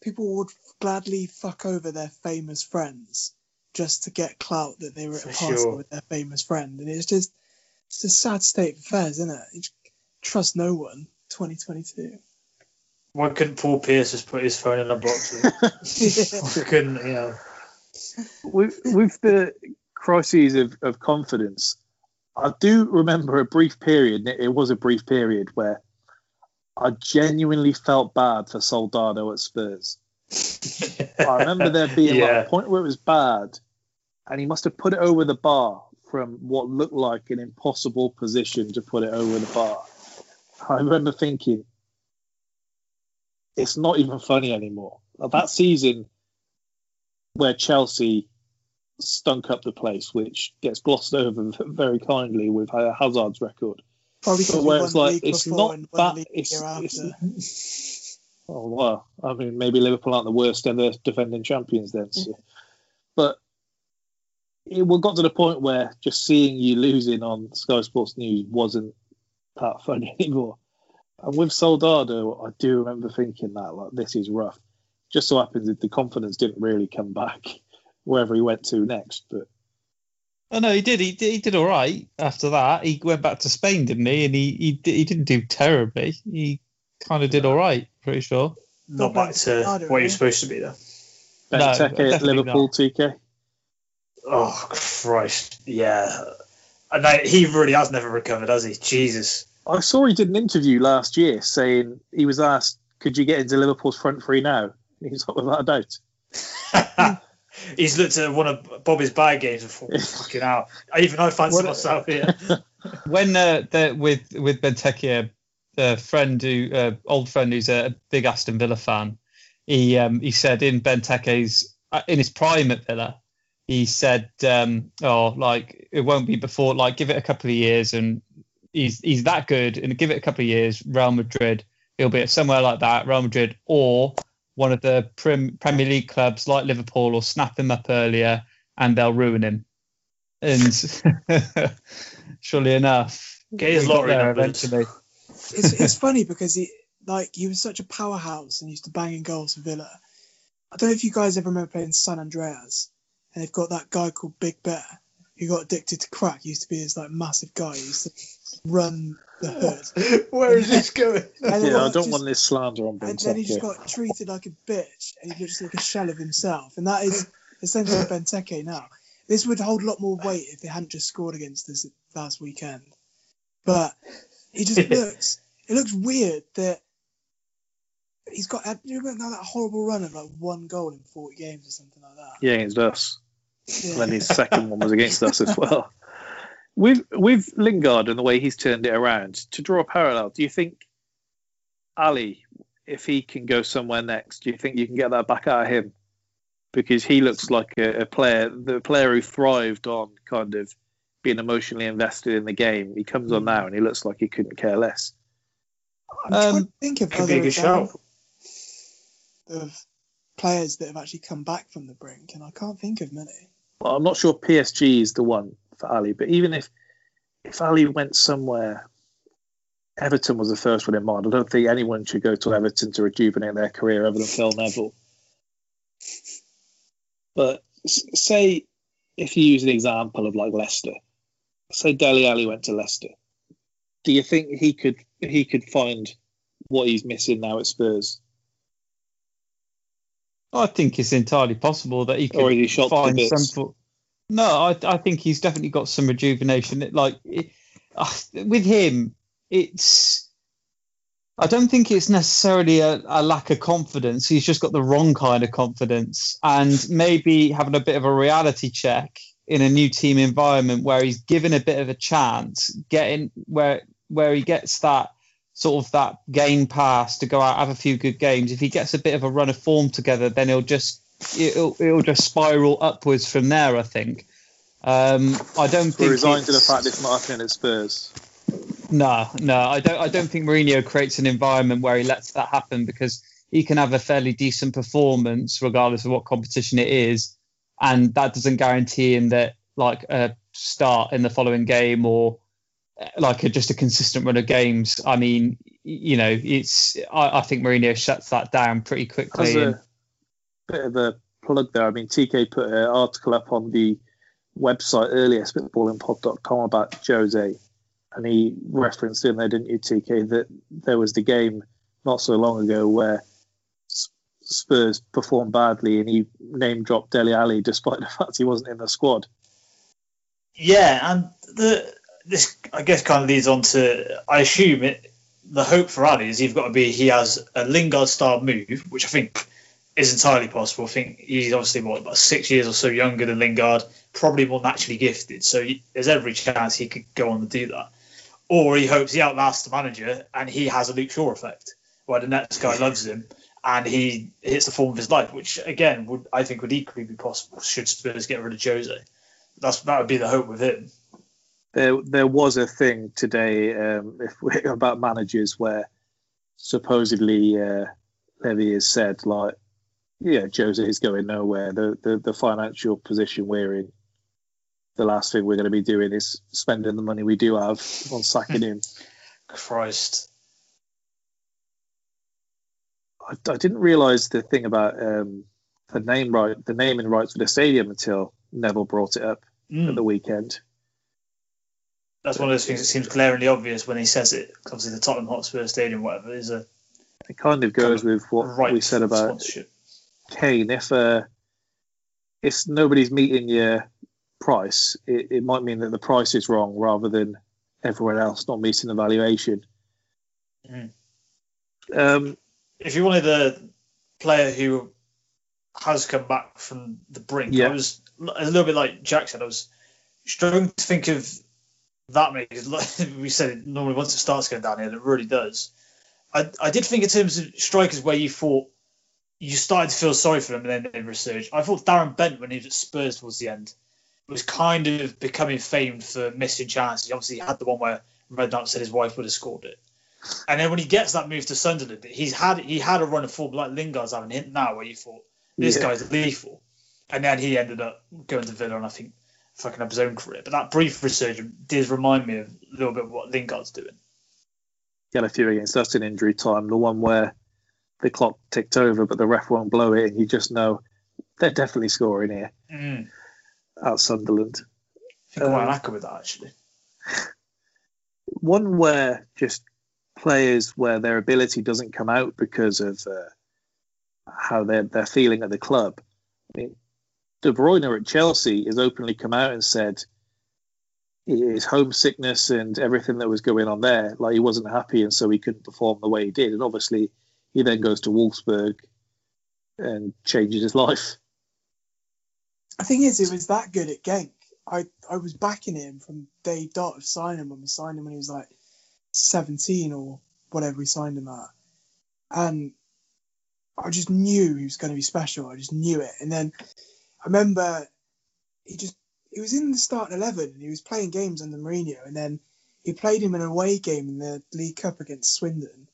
people would gladly fuck over their famous friends just to get clout that they were at a For party sure. with their famous friend, and it's just it's a sad state of affairs, isn't it? You just trust no one. 2022. Why couldn't Paul Pierce just put his phone in a box? Why couldn't you know? with with the crises of, of confidence, I do remember a brief period. and It, it was a brief period where I genuinely felt bad for Soldado at Spurs. I remember there being like a point where it was bad, and he must have put it over the bar from what looked like an impossible position to put it over the bar. I remember thinking, it's not even funny anymore. That season where Chelsea stunk up the place, which gets glossed over very kindly with uh, Hazard's record. Probably But because where it's like it's before not and won the that. It's, after. it's oh well. I mean, maybe Liverpool aren't the worst ever defending champions then. So. But it got to the point where just seeing you losing on Sky Sports News wasn't that funny anymore. And with Soldado, I do remember thinking that like this is rough. Just so happens that the confidence didn't really come back wherever he went to next. But Oh no, he did. He did, he did all right after that. He went back to Spain, didn't he? And he he, he didn't do terribly. He kind of did all right, pretty sure. Not back to what you're supposed to be though. No, Benteke at Liverpool, not. TK. Oh Christ, yeah. And I, he really has never recovered, has he? Jesus. I saw he did an interview last year saying he was asked, "Could you get into Liverpool's front three now?" And he's like, "Without a doubt." He's looked at one of Bobby's bag games and thought, fucking out. Even I fancy myself here. when uh, the, with with Benteke, the friend who uh, old friend who's a big Aston Villa fan, he um, he said in Benteke's uh, in his prime at Villa, he said, um, "Oh, like it won't be before. Like give it a couple of years, and he's he's that good. And give it a couple of years, Real Madrid, he'll be at somewhere like that, Real Madrid, or one of the Prem, Premier League clubs like Liverpool, will snap him up earlier, and they'll ruin him." And surely enough, Get his lottery eventually. It's, it's funny because he like he was such a powerhouse and used to bang in goals for Villa. I don't know if you guys ever remember playing San Andreas, and they've got that guy called Big Bear who got addicted to crack. He used to be this like massive guy. He used to run the hood. Where is this going? And then yeah, I don't just- want this slander on And then he just got treated like a bitch, and he looks like a shell of himself. And that is essentially Benteke now. This would hold a lot more weight if they hadn't just scored against us last weekend. But he just looks. It looks weird that he's got. You remember now that horrible run of like one goal in forty games or something like that. Yeah, against us. Yeah. Then his second one was against us as well. With with Lingard and the way he's turned it around, to draw a parallel, do you think Alli, if he can go somewhere next, do you think you can get that back out of him? Because he looks like a, a player, the player who thrived on kind of being emotionally invested in the game. He comes on now and he looks like he couldn't care less. I'm trying Um, to think of could be a other good shout. examples of players that have actually come back from the brink, and I can't think of many. Well, I'm not sure PSG is the one for Alli, but even if if Alli went somewhere, Everton was the first one in mind. I don't think anyone should go to Everton to rejuvenate their career other than Phil Neville. But say if you use an example of like Leicester, say Dele Alli went to Leicester, do you think he could he could find what he's missing now at Spurs, I think it's entirely possible that he could or he shot to find some. fo- No, I, I think he's definitely got some rejuvenation. Like it, uh, with him, it's. I don't think it's necessarily a, a lack of confidence. He's just got the wrong kind of confidence, and maybe having a bit of a reality check in a new team environment where he's given a bit of a chance, getting where where he gets that sort of that game pass to go out have a few good games. If he gets a bit of a run of form together, then he'll just it'll, it'll just spiral upwards from there. I think. Um, I don't We're resigned to the fact it's not happening at Spurs. No, no, I don't. I don't think Mourinho creates an environment where he lets that happen because he can have a fairly decent performance regardless of what competition it is, and that doesn't guarantee him that like a start in the following game or like a, just a consistent run of games. I mean, you know, it's. I, I think Mourinho shuts that down pretty As quickly. and- bit of a plug there, I mean, TK put an article up on the website earlier, spitballandpod.com, about Jose, and he referenced in there, didn't you, TK, that there was the game not so long ago where Spurs performed badly and he name dropped Dele Alli despite the fact he wasn't in the squad. Yeah, and the this I guess kind of leads on to I assume it. The hope for Alli is you've got to be he has a Lingard style move, which I think is entirely possible. I think he's obviously what about six years or so younger than Lingard, probably more naturally gifted. So he, there's every chance he could go on to do that. Or he hopes he outlasts the manager and he has a Luke Shaw effect, where the next guy loves him and he hits the form of his life, which again would I think would equally be possible should Spurs get rid of Jose. That's that would be the hope with him. There, there was a thing today um, if we, about managers where supposedly uh, Levy has said like, yeah, Jose is going nowhere. The, the the financial position we're in, the last thing we're going to be doing is spending the money we do have on sacking him. Christ. I, I didn't realise the thing about um, the name right, the naming rights for the stadium until Neville brought it up Mm. at the weekend. That's one of those things that seems glaringly obvious when he says it. Obviously, the Tottenham Hotspur Stadium, whatever, is a It kind of goes with what we said about. Kane. If uh, if nobody's meeting your price, it, it might mean that the price is wrong rather than everyone else not meeting the valuation. Mm. Um, If you wanted a player who has come back from the brink, Yeah. I was a little bit like Jack said. I was struggling to think of that many. we said it normally once it starts going down here, it really does. I, I did think in terms of strikers where you thought you started to feel sorry for them and then they resurged. I thought Darren Bent when he was at Spurs towards the end was kind of becoming famed for missing chances. He Obviously, he had the one where Redknapp said his wife would have scored it. And then when he gets that move to Sunderland, he's had he had a run of form like Lingard's having hit now, where you thought this Yeah. guy's lethal, and then he ended up going to Villa and I think fucking up his own career. But that brief resurgence did remind me of a little bit of what Lingard's doing. he had a few against us in injury time. The one where the clock ticked over, but the ref won't blow it, and you just know they're definitely scoring here Mm. at Sunderland. I think I'm Um, quite happy with that actually. one where just players where their ability doesn't come out because of uh, how they're they're feeling at the club. I mean, De Bruyne at Chelsea has openly come out and said his homesickness and everything that was going on there, like he wasn't happy, and so he couldn't perform the way he did. And obviously, he then goes to Wolfsburg and changes his life. The thing is, he was that good at Genk. I, I was backing him from day dot of signing him when we signed him when he was like 17 or whatever we signed him at. And I just knew he was going to be special. I just knew it. And then I remember he just, he was in the starting 11 and he was playing games under Mourinho. And then he played him in an away game in the League Cup against Swindon.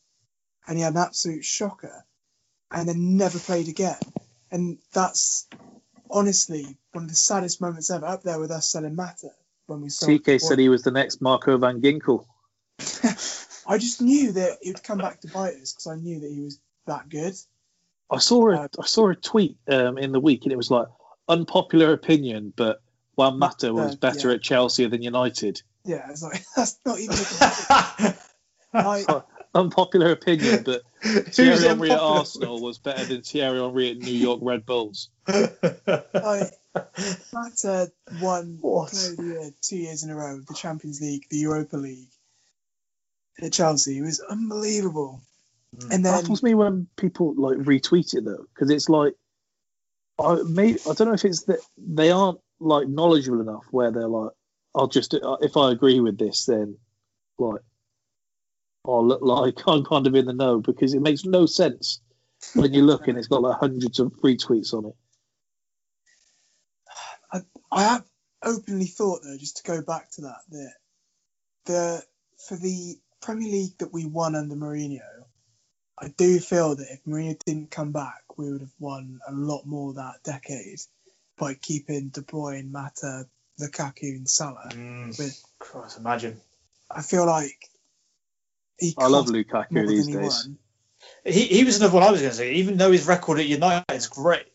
And he had an absolute shocker and then never played again. And that's honestly one of the saddest moments ever up there with us selling Mata when we. TK said he was the next Marco van Ginkel. I just knew that he would come back to bite us because I knew that he was that good. I saw a I saw a tweet um, in the week, and it was like unpopular opinion, but Juan Mata was Uh, better yeah. at Chelsea than United. Yeah, it's like that's not even. A I, Unpopular opinion, but Thierry Henry at? Arsenal was better than Thierry Henry at New York Red Bulls. I, Mata won What? Player Year two years in a row, the Champions League, the Europa League at Chelsea. It was unbelievable. And then Baffles me when people like retweet it though, because it's like, I maybe I don't know if it's that they aren't like knowledgeable enough where they're like, I'll just uh, if I agree with this, then like I'll look like I'm kind of in the know because it makes no sense when you look and it's got like hundreds of retweets on it. I have openly thought though, just to go back to that, that the for the Premier League that we won under Mourinho, I do feel that if Mourinho didn't come back, we would have won a lot more that decade by keeping De Bruyne, Mata, Lukaku, and Salah. Mm, With Christ, imagine. I feel like he I love cost Lukaku these he days. He, he was another one I was going to say. Even though his record at United is great,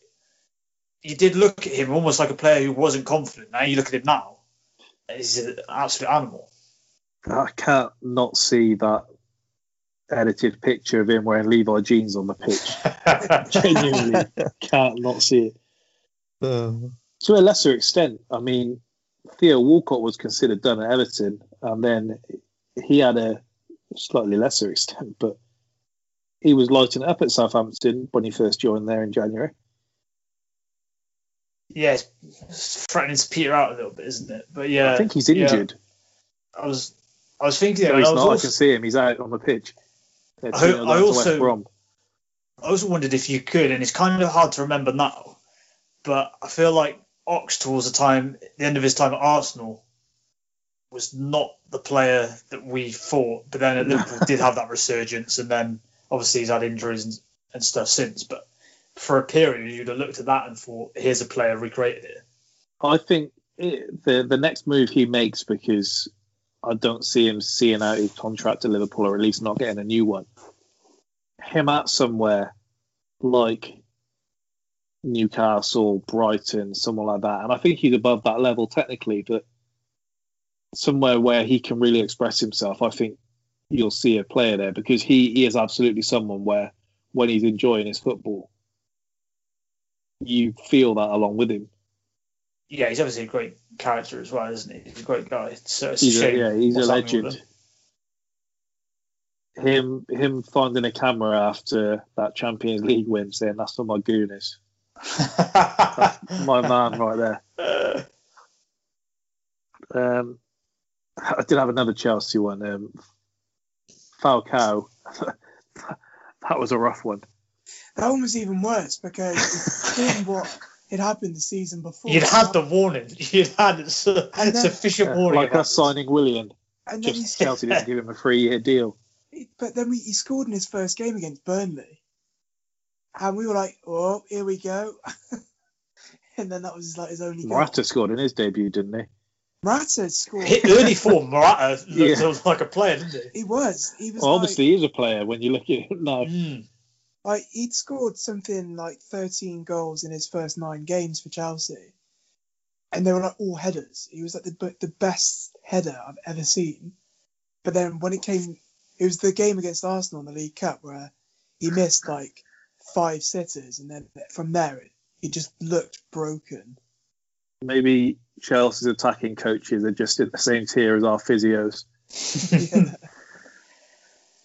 you did look at him almost like a player who wasn't confident. Now you look at him now, he's an absolute animal. I can't not see that edited picture of him wearing Levi jeans on the pitch. Genuinely can't not see it. To a lesser extent, I mean, Theo Walcott was considered done at Everton, and then he had a slightly lesser extent, but he was lighting it up at Southampton when he first joined there in January. yeah, it's threatening to peter out a little bit, isn't it? But yeah, I think he's yeah. injured. I was, I was thinking. No, I he's was not. I also- can see him. He's out on the pitch. I- 2-0 I down to West also- I also wondered if you could, and it's kind of hard to remember now, but I feel like Ox towards the time, the end of his time at Arsenal, was not the player that we thought. But then at Liverpool did have that resurgence, and then obviously he's had injuries and, and stuff since. But for a period, you'd have looked at that and thought, here's a player recreated here. I think it, the the next move he makes because I don't see him seeing out his contract to Liverpool or at least not getting a new one. Him at somewhere like Newcastle, Brighton, someone like that, and I think he's above that level technically, but somewhere where he can really express himself, I think you'll see a player there because he, he is absolutely someone where when he's enjoying his football, you feel that along with him. Yeah, he's obviously a great character as well, isn't he? He's a great guy. So it's He's a a, shame yeah, he's a what's happening with legend. Him him finding a camera after that Champions League win, saying that's for my gooners. him. My man right there. Uh, Um, I did have another Chelsea one. Um, Falcao. that was a rough one. That one was even worse because it's been what had happened the season before. You'd had the warning. You'd had su- And then- sufficient Yeah, warning. like us signing Willian. and then Just he, Chelsea didn't give him a three year deal. but then we, he scored in his first game against Burnley, and we were like, "Oh, here we go." and then that was like his only goal. Scored in his debut, didn't he? Morata scored. Hit early form, Morata looked Yeah. like a player, didn't he? He was. He was Well, like, obviously, he's a player when you look at him now. Mm. Like he'd scored something like 13 goals in his first nine games for Chelsea, and they were like all headers. He was like the the best header I've ever seen. But then when it came, it was the game against Arsenal in the League Cup where he missed like five sitters, and then from there it, he just looked broken. Maybe Chelsea's attacking coaches are just in the same tier as our physios. Yeah.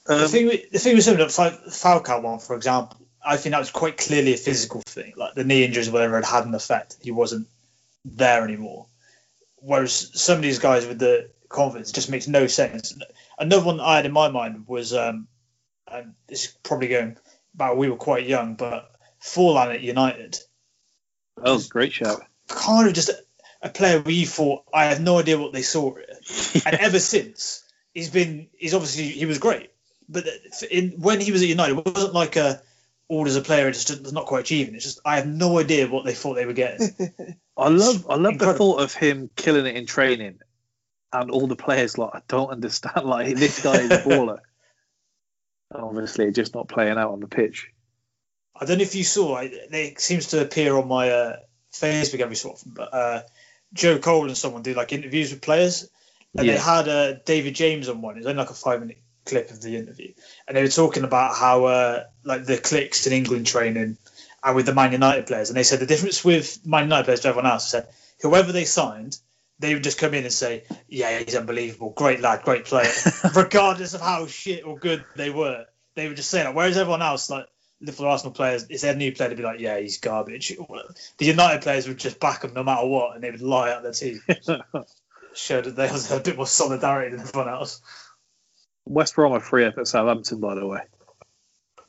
The Um, thing, with- the thing with some of Falcao one, for example, I think that was quite clearly a physical thing. Like the knee injuries, or whatever, had had an effect. He wasn't there anymore. Whereas some of these guys with the confidence just makes no sense. Another one that I had in my mind was, um, and this is probably going back. We were quite young, but Forlan at United. a great shout. kind of just a, a player we thought I have no idea what they saw and ever since he's been he's obviously he was great, but in when he was at United, it wasn't like a all as a player just was not quite achieving. It's just I have no idea what they thought they were getting. I love I love the thought of him killing it in training, and all the players like I don't understand. Like this guy is a baller. Obviously, just not playing out on the pitch. I don't know if you saw I, they it seems to appear on my uh, Facebook every so often, but uh, Joe Cole and someone do like interviews with players, and they had uh, David James on one. It was only like a five minute clip of the interview, and they were talking about how uh, like the clicks in England training and with the Man United players, and they said the difference with Man United players to everyone else is that whoever they signed. They would just come in and say, "Yeah, he's unbelievable, great lad, great player," regardless of how shit or good they were. They would just say that. Whereas everyone else, like Liverpool Arsenal players, they had new player, they'd be like, yeah, he's garbage. The United players would just back them no matter what, and they would lie out their teeth. Showed that they had a bit more solidarity than everyone else. West Brom are free up at Southampton, by the way.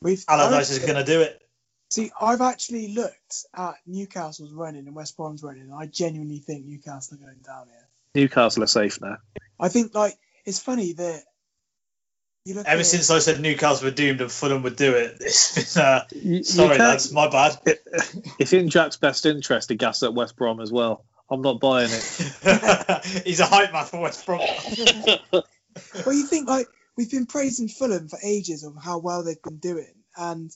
We've Allardyce is going to do it. See, I've actually looked at Newcastle's running and West Brom's running, and I genuinely think Newcastle are going down here. Newcastle are safe now. I think like it's funny that you look Ever at since I said Newcastle were doomed and Fulham would do it, it's been. Uh, You- sorry, that's my bad. It's in Jack's best interest to gas at West Brom as well. I'm not buying it. He's a hype man for West Brom. well, you think like we've been praising Fulham for ages of how well they've been doing, and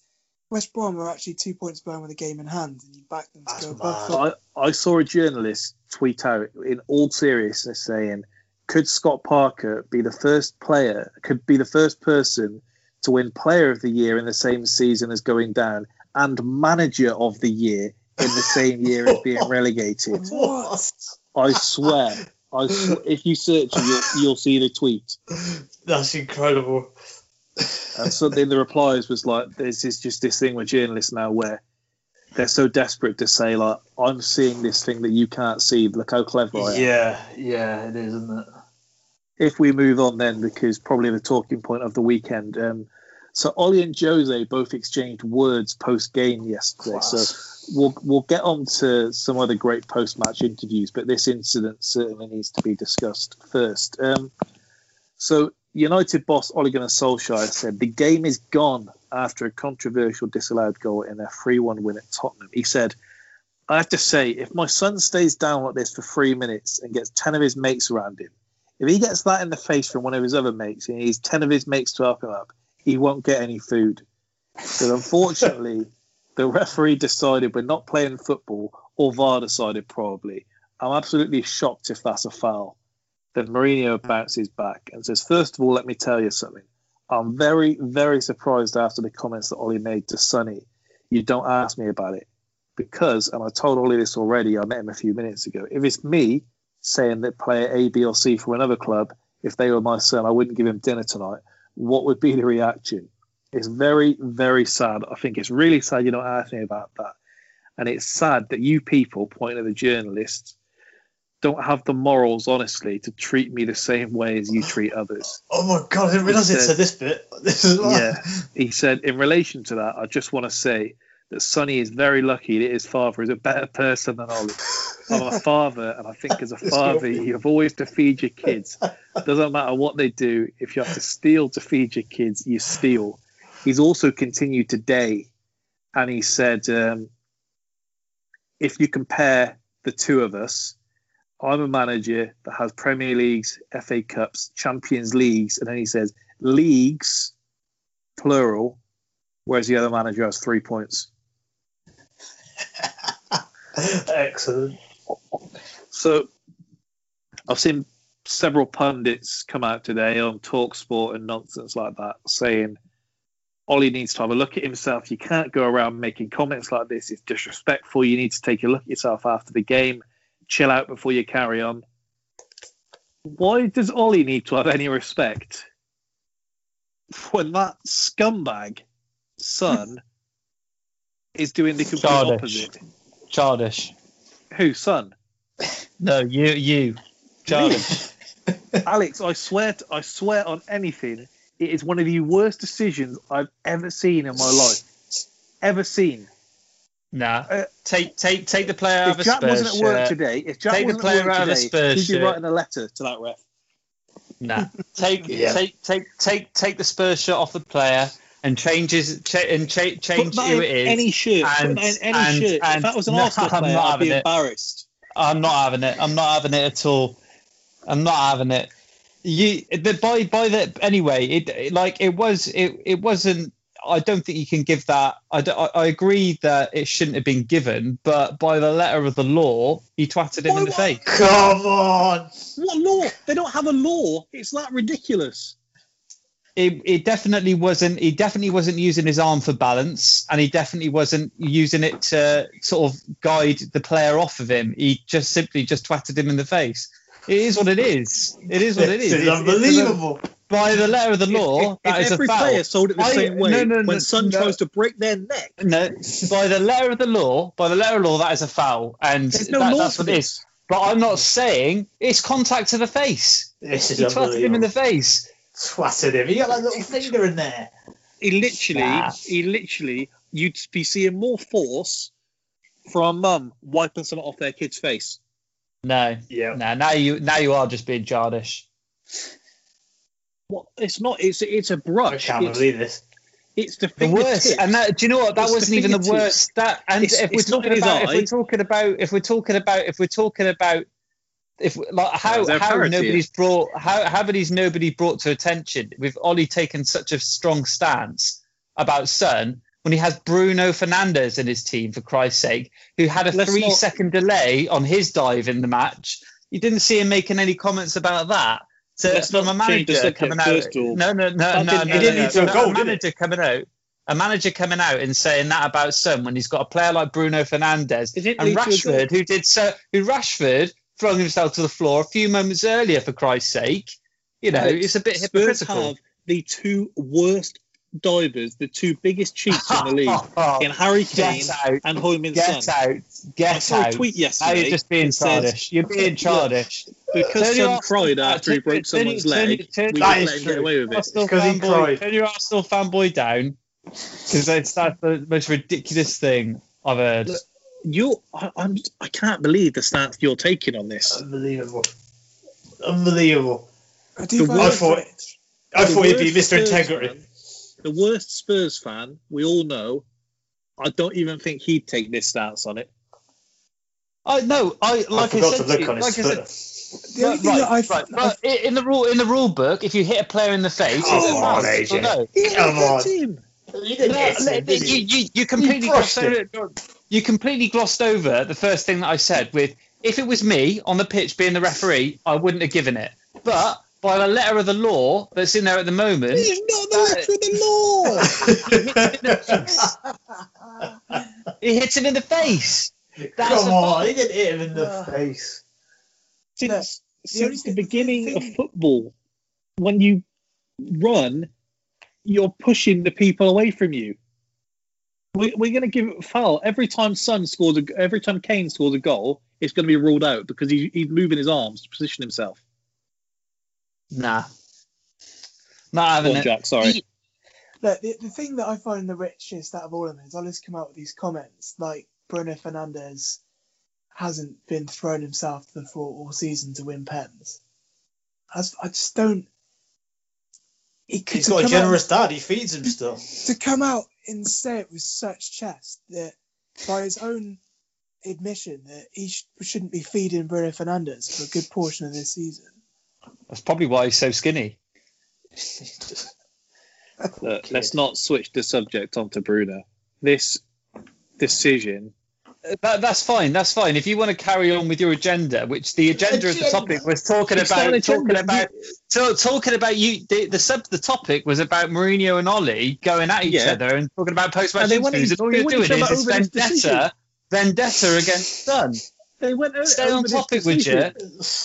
West Brom are actually two points behind with a game in hand, and you back them to go above. I, I saw a journalist tweet out in all seriousness saying, could Scott Parker be the first player, could be the first person to win Player of the Year in the same season as going down and Manager of the Year in the same year as being relegated? What? I swear. I if you search you'll, you'll see the tweet. That's incredible. And something in the replies was like, "This is just this thing with journalists now where they're so desperate to say like, I'm seeing this thing that you can't see. Look how clever I am." Yeah, yeah, it is, isn't it? If we move on then, because probably the talking point of the weekend. Um, so Ole and Jose both exchanged words post game yesterday. So we'll we'll get on to some other great post match interviews, but this incident certainly needs to be discussed first. Um, so United boss Ole Gunnar Solskjaer said the game is gone after a controversial disallowed goal in their 3-1 win at Tottenham. He said, I have to say, if my son stays down like this for three minutes and gets 10 of his mates around him, if he gets that in the face from one of his other mates and he needs 10 of his mates to help him up, he won't get any food. So unfortunately, the referee decided we're not playing football, or VAR decided probably. I'm absolutely shocked if that's a foul. Then Mourinho bounces back and says, First of all, let me tell you something. I'm very, very surprised after the comments that Ole made to Sonny. You don't ask me about it. Because, and I told Ole this already, I met him a few minutes ago. If it's me saying that player A, B, or C for another club, if they were my son, I wouldn't give him dinner tonight, what would be the reaction? It's very, very sad. I think it's really sad you're not asking about that. And it's sad that you people, pointing at the journalists, don't have the morals, honestly, to treat me the same way as you treat others. Oh my god, I didn't realise it said- this bit. This is Yeah. He said, in relation to that, I just want to say that Sonny is very lucky that his father is a better person than Ole. I'm a father, and I think as a father, you have always to feed your kids. It Doesn't matter what they do. If you have to steal to feed your kids, you steal. He's also continued today, and he said, um, if you compare the two of us, I'm a manager that has Premier Leagues, FA Cups, Champions Leagues, and then he says leagues, plural, whereas the other manager has three points. Excellent. So I've seen several pundits come out today on Talksport and nonsense like that saying Ole needs to have a look at himself. You can't go around making comments like this. It's disrespectful. You need to take a look at yourself after the game. Chill out before you carry on. Why does Ole need to have any respect when that scumbag son is doing the complete Childish. opposite? Childish. Who, son? No, you, you. Childish. Alex, I swear, I swear on anything, it is one of the worst decisions I've ever seen in my life. Ever seen. nah. Uh, take, take, take the player out If of a Jack Spurs wasn't at work shirt. today, if Jack Take the wasn't player at work out of a today, Spurs he'd be shirt. writing a letter to that ref. Nah. Take, Yeah. take, take, take, take the Spurs shirt off the player and change his, cha- and cha- change that who in it is. any shirt. and- that in any and- shirt. if and- that was an No, Arsenal I'm player, not I'd be having it. embarrassed. I'm not having it. I'm not having it at all. I'm not having it. You, the, by by the anyway, it, it like it was. It it wasn't. I don't think you can give that. I, I, I agree that it shouldn't have been given, but by the letter of the law, he twatted him Why in the oh what? face. Come on. What law? They don't have a law. It's that ridiculous. It, it definitely wasn't. He definitely wasn't using his arm for balance, and he definitely wasn't using it to sort of guide the player off of him. He just simply just twatted him in the face. It is what it is. It is what it is. This is It's- it's- unbelievable. by the letter of the law, if, that if is every a foul. player sold it the I- same way, no, no, when no, Son no. tries to break their neck, No, by the letter of the law, by the letter of law, that is a foul, and no that, that's what it this. is. But I'm not saying it's contact to the face. This is He twatted him in the face. Twatted him. He got that little finger in there. He literally, Nah. he literally you'd be seeing more force from a mum wiping something off their kid's face. No, Yeah. no. Now you now you are just being childish. What? It's not. It's it's a brush. I can't It's, believe this. it's the The fingertips. worst, and that do you know what? That It's wasn't even the worst. That and It's- if we're talking in his about, if we're talking about, if we're talking about, if we're talking about, if like how how parity. nobody's brought how how nobody's nobody brought to attention with Ole taken such a strong stance about Son when he has Bruno Fernandes in his team for Christ's sake, who had a Let's three not- second delay on his dive in the match. You didn't see him making any comments about that. So Let's from a manager coming out, no, no, no, That no, didn't- no, didn't no, lead to a no, goal, a manager coming out, a manager coming out and saying that about Son when he's got a player like Bruno Fernandes and lead to a goal. Rashford, who did so, who Rashford flung himself to the floor a few moments earlier for Christ's sake. You know, Alex, it's a bit hypocritical. Spurs have the two worst divers, the two biggest cheats in the league, in Harry Kane Get out. and Heung-min Get Son. out. I Get saw a out. tweet Now yesterday. you're just being that said, childish. You're being childish. Because Turn your Son cried after he broke someone's leg, turn- we That just is let him get true. away with it. Arsenal 'cause he fanboy, cried. turn your Arsenal fanboy down because that's, that's the most ridiculous thing I've heard. You're, I, I'm, I can't believe the stance you're taking on this. Unbelievable. Unbelievable. I do I thought, I thought he'd be Mr. Integrity. fan- the worst Spurs fan, we all know. I don't even think he'd take this stance on it. I no, I I like I, forgot said to look you, on his I said, The only right, that I, right, right. But i- in the rule in the rule book, if you hit a player in the face, Come it's a on, foul. AJ. No. Yeah, Come on. him. You didn't No, hit him, did you? you, you completely glossed over, you completely glossed over the first thing that I said with if it was me on the pitch being the referee, I wouldn't have given it. But by the letter of the law that's in there at the moment, He's not the letter of the law. he hits him in the face. That's Come on, he didn't hit him in the Uh, face. Since, only since the thing- beginning thing- of football, when you run, you're pushing the people away from you. We, we're going to give it a foul every time Son scores. A, every time Kane scores a goal, it's going to be ruled out because he, he's moving his arms to position himself. Nah. Not Go having on, it. Jack. Sorry. Look, the, the thing that I find the richest out of all of them is Ole's come out with these comments like Bruno Fernandes hasn't been thrown himself to the floor all season to win pens. I just, I just don't. He could He's to got a come out- generous dad. He feeds him still. to come out and say it with such chest that by his own admission that he sh- shouldn't be feeding Bruno Fernandes for a good portion of this season. That's probably why he's so skinny. Look, let's not switch the subject onto Bruno. This decision. Uh, that, that's fine. That's fine. If you want to carry on with your agenda, which the agenda of the topic was talking It's about, talking about, so talking about you. The, the sub, the topic was about Mourinho and Ole going at each Yeah. other and talking about post-match And they interviews, and all you're doing each other is over vendetta, vendetta against Son. They went o- Stay on topic, would you?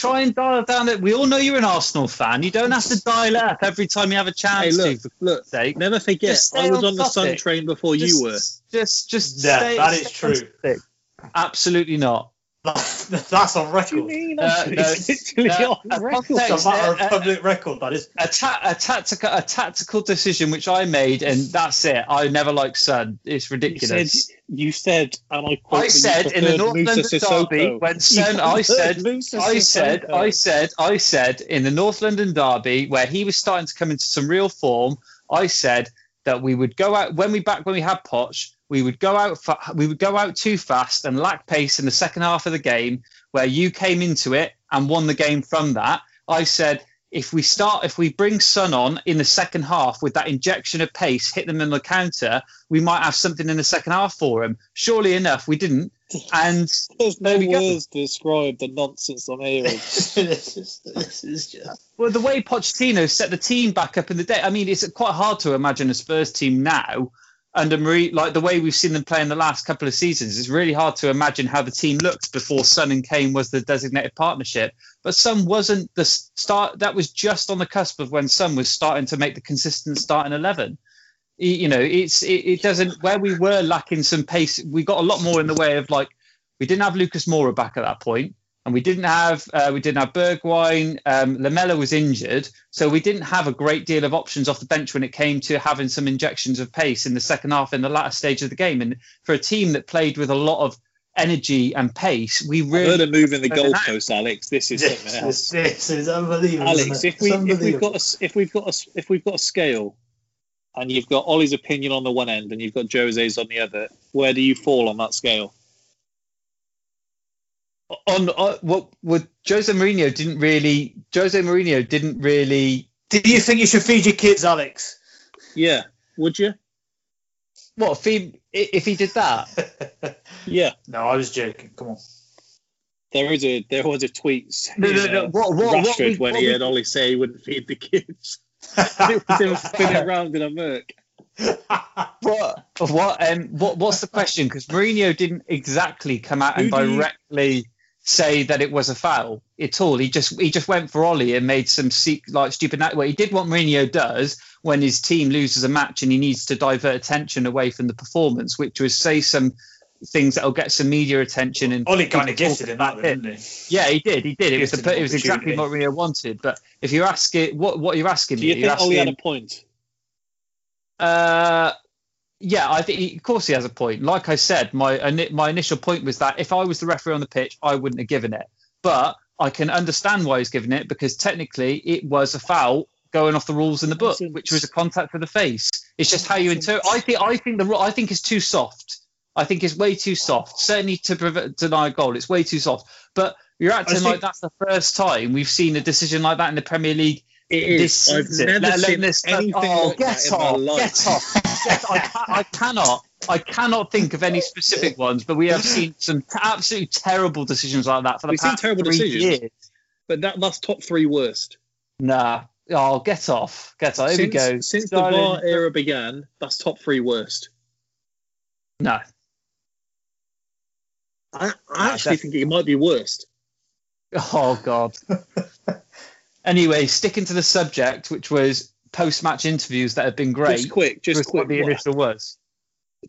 Try and dial down it. We all know you're an Arsenal fan. You don't have to dial it up every time you have a chance Hey, look, to. Look. sake. Never forget, I was on on the Son train before just, you were. Just, just Yeah, stay. that is stay on true. Absolutely not. That's, that's on What do you record. mean? Uh, I'm no, literally no, on a record. context- It's a matter of Uh, uh, public record, that is. a, ta- a tactical a tactical decision which I made, and that's it. I never like Son. It's You said, ridiculous. you said, and I quote, I you said in the North Moussa London Sissoko. derby when You Son, I said, I said, I said, I said in the North London derby where he was starting to come into some real form. I said that we would go out when we back when we had Poch. We would go out. Fa- we would go out too fast and lack pace in the second half of the game, where you came into it and won the game from that. I said if we start, if we bring Son on in the second half with that injection of pace, hit them in the counter, we might have something in the second half for him. Surely enough, we didn't. And There's no There words to describe the nonsense I'm hearing. this, is, this is just. Well, the way Pochettino set the team back up in the day, I mean, it's quite hard to imagine a Spurs team now under Marie, like the way we've seen them play in the last couple of seasons. It's really hard to imagine how the team looked before Son and Kane was the designated partnership. But Son wasn't the start. That was just on the cusp of when Son was starting to make the consistent start in eleven. You know, it's it, it doesn't where we were lacking some pace. We got a lot more in the way of like we didn't have Lucas Moura back at that point, and we didn't have uh, we didn't have Bergwijn. Um, Lamela was injured, so we didn't have a great deal of options off the bench when it came to having some injections of pace in the second half in the latter stage of the game. And for a team that played with a lot of energy and pace, we I've really heard of moving the Further goalpost, Alex. This is something This, else. this is unbelievable. Alex, if we It's if we've got unbelievable. a s- if we've got a s- if we've got a scale, and you've got Ole's opinion on the one end, and you've got Jose's on the other, where do you fall on that scale? On, on what would Jose Mourinho didn't really Jose Mourinho didn't really Do you think you should feed your kids, Alex? Yeah, would you? what if he if he did that Yeah, no, I was joking. Come on. there is a there was a tweet saying, No, no, no, uh, what- what- what Rashford we- when what he we- heard Ollie say he wouldn't feed the kids. it was him spinning around in a murk. what what um what what's the question because Mourinho didn't exactly come out and Who do you- directly say that it was a foul at all he just he just went for Ollie and made some se- like stupid well he did what Mourinho does when his team loses a match and he needs to divert attention away from the performance which was say some things that'll get some media attention and Ollie kind of people gifted in that, though, didn't he? Yeah, he did. He did. It was, Gifted the, it was exactly what. Mourinho wanted. But if you ask it, what what you're asking Do you me, you're think Ollie had a point? uh, yeah, I think of course he has a point. Like I said, my my initial point was that if I was the referee on the pitch, I wouldn't have given it. But I can understand why he's given it because technically it was a foul going off the rules in the book, which was a contact for the face. It's just how you interpret. I think I think the I think it's too soft. I think it's way too soft. Certainly to prevent, deny a goal, it's way too soft. But you're acting think- like that's the first time we've seen a decision like that in the Premier League It this. I've never let alone seen this- anything oh, like get that in off, my life. get off, get I, ca- I cannot, I cannot think of any specific ones, but we have seen some t- absolutely terrible decisions like that for the We've seen past terrible three decisions. years. But that that's top three worst. Nah, oh, get off, get off. Here since, we go. Since the Darling. VAR era began, that's top three worst. No, I, Nah, I actually think it might be worst. oh god. anyway, sticking to the subject, which was post-match interviews that have been great. Just quick, just quick. what the what- initial was.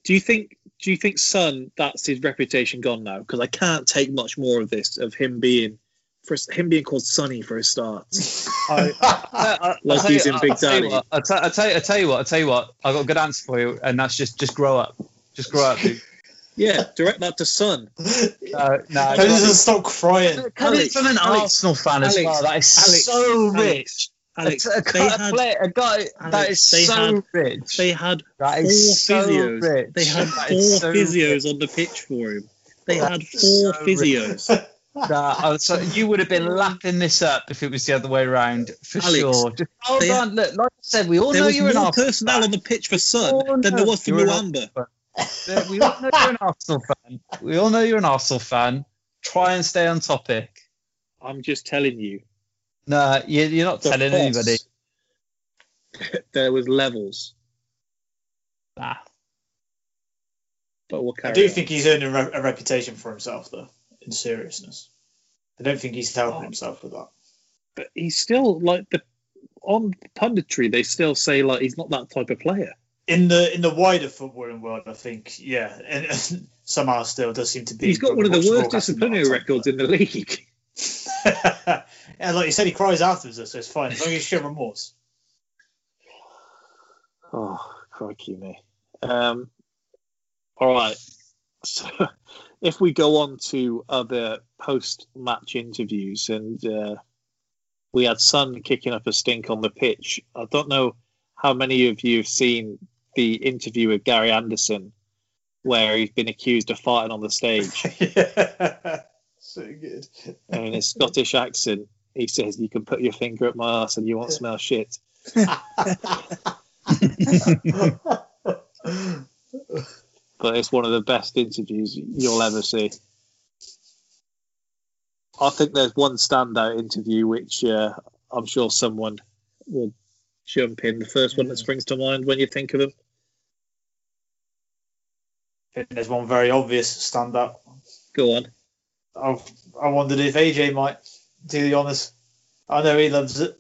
Do you think? Do you think Son? That's his reputation gone now? Because I can't take much more of this of him being, for him being called Sonny for his starts. I, I, Like I'll tell he's you- in Big I'll tell you what, I'll, tell, you, I'll tell you what. I'll tell you what. I've got a good answer for you, and that's just just grow up. Just grow up, dude. Yeah, direct that to Son. No, no. How does it stop crying? Coming Alex, from an Alex, Arsenal fan as Alex, well, that is Alex, so rich. Alex, a, a, they a, had play, a guy that Alex, is they so had- rich. they had That four is so physios. rich. They had four so physios on the pitch for him. They had four so physios. Nah, so you would have been lapping this up if it was the other way around, for Alex, sure. Just hold they- on. Look, like I said, we all There know was you're an more personnel on the pitch for Son than there was for you're an Muamba. Uh, We all know you're an Arsenal fan. We all know you're an Arsenal fan. Try and stay on topic. I'm just telling you. Nah, you, you're not the telling Foss, anybody. there was levels, Nah. but we'll I do on. think he's earned a, re- a reputation for himself, though, in seriousness. I don't think he's helping himself with that. but he's still like the on punditry. They still say like he's not that type of player. In the in the wider footballing world, I think, yeah, and, somehow still does seem to be. He's got one of the worst disciplinary records in the league. and like you said, he cries afterwards, so it's fine as long as you show remorse. Oh, crikey me. Um, all right. So if we go on to other post-match interviews, and uh, we had Sun kicking up a stink on the pitch. I don't know how many of you have seen the interview with Gary Anderson, where he's been accused of farting on the stage. yeah. So good. and in his Scottish accent, he says, "You can put your finger up my ass and you won't smell shit." but it's one of the best interviews you'll ever see. I think there's one standout interview which uh, I'm sure someone will jump in. The first one that springs to mind when you think of him. I think there's one very obvious standout. Go on. I, I wondered if AJ might do the honours. I know he loves it.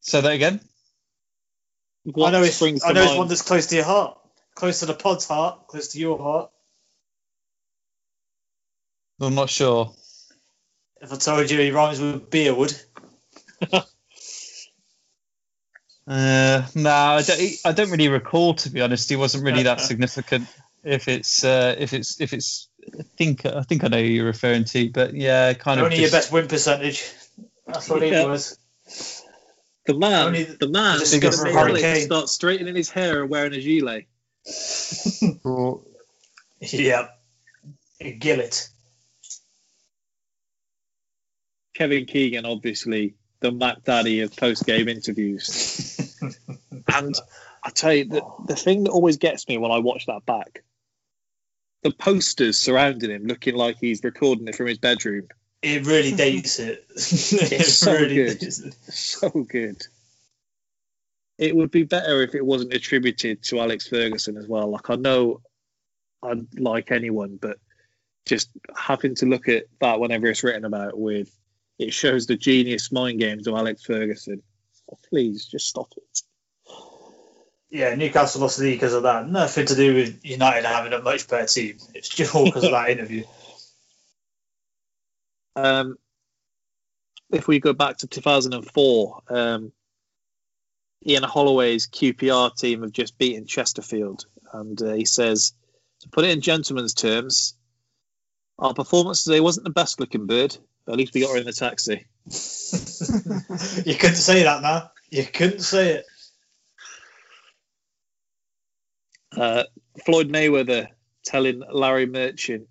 Say that again. What I know it's, springs I to know it's one that's close to your heart, close to the pod's heart, close to your heart. I'm not sure. If I told you he rhymes with Beerwood. Uh, no, I don't, I don't really recall. To be honest, he wasn't really that significant. If it's, uh, if it's, if it's, I think, I think I know who you're referring to, but yeah, kind of Only of. your best win percentage. That's what Yeah. he was. The man, Only the man the is going to make Alex start straightening his hair and wearing a gilet. Yeah. Gillett. Kevin Keegan, obviously the Mac Daddy of post-game interviews. and I tell you, the, the thing that always gets me when I watch that back, the posters surrounding him, looking like he's recording it from his bedroom. It really dates it. it It's so really good. it. So good. It would be better if it wasn't attributed to Alex Ferguson as well. Like I know I'd like anyone, but just having to look at that whenever it's written about with it shows the genius mind games of Alex Ferguson. Oh, please just stop it. Yeah, Newcastle lost the league because of that. Nothing to do with United having a much better team. It's just all because of that interview. Um, if we go back to 2004, um, Ian Holloway's QPR team have just beaten Chesterfield, and uh, he says, to put it in gentleman's terms, our performance today wasn't the best looking bird, but at least we got her in the taxi. you couldn't say that now. You couldn't say it. Uh, Floyd Mayweather telling Larry Merchant,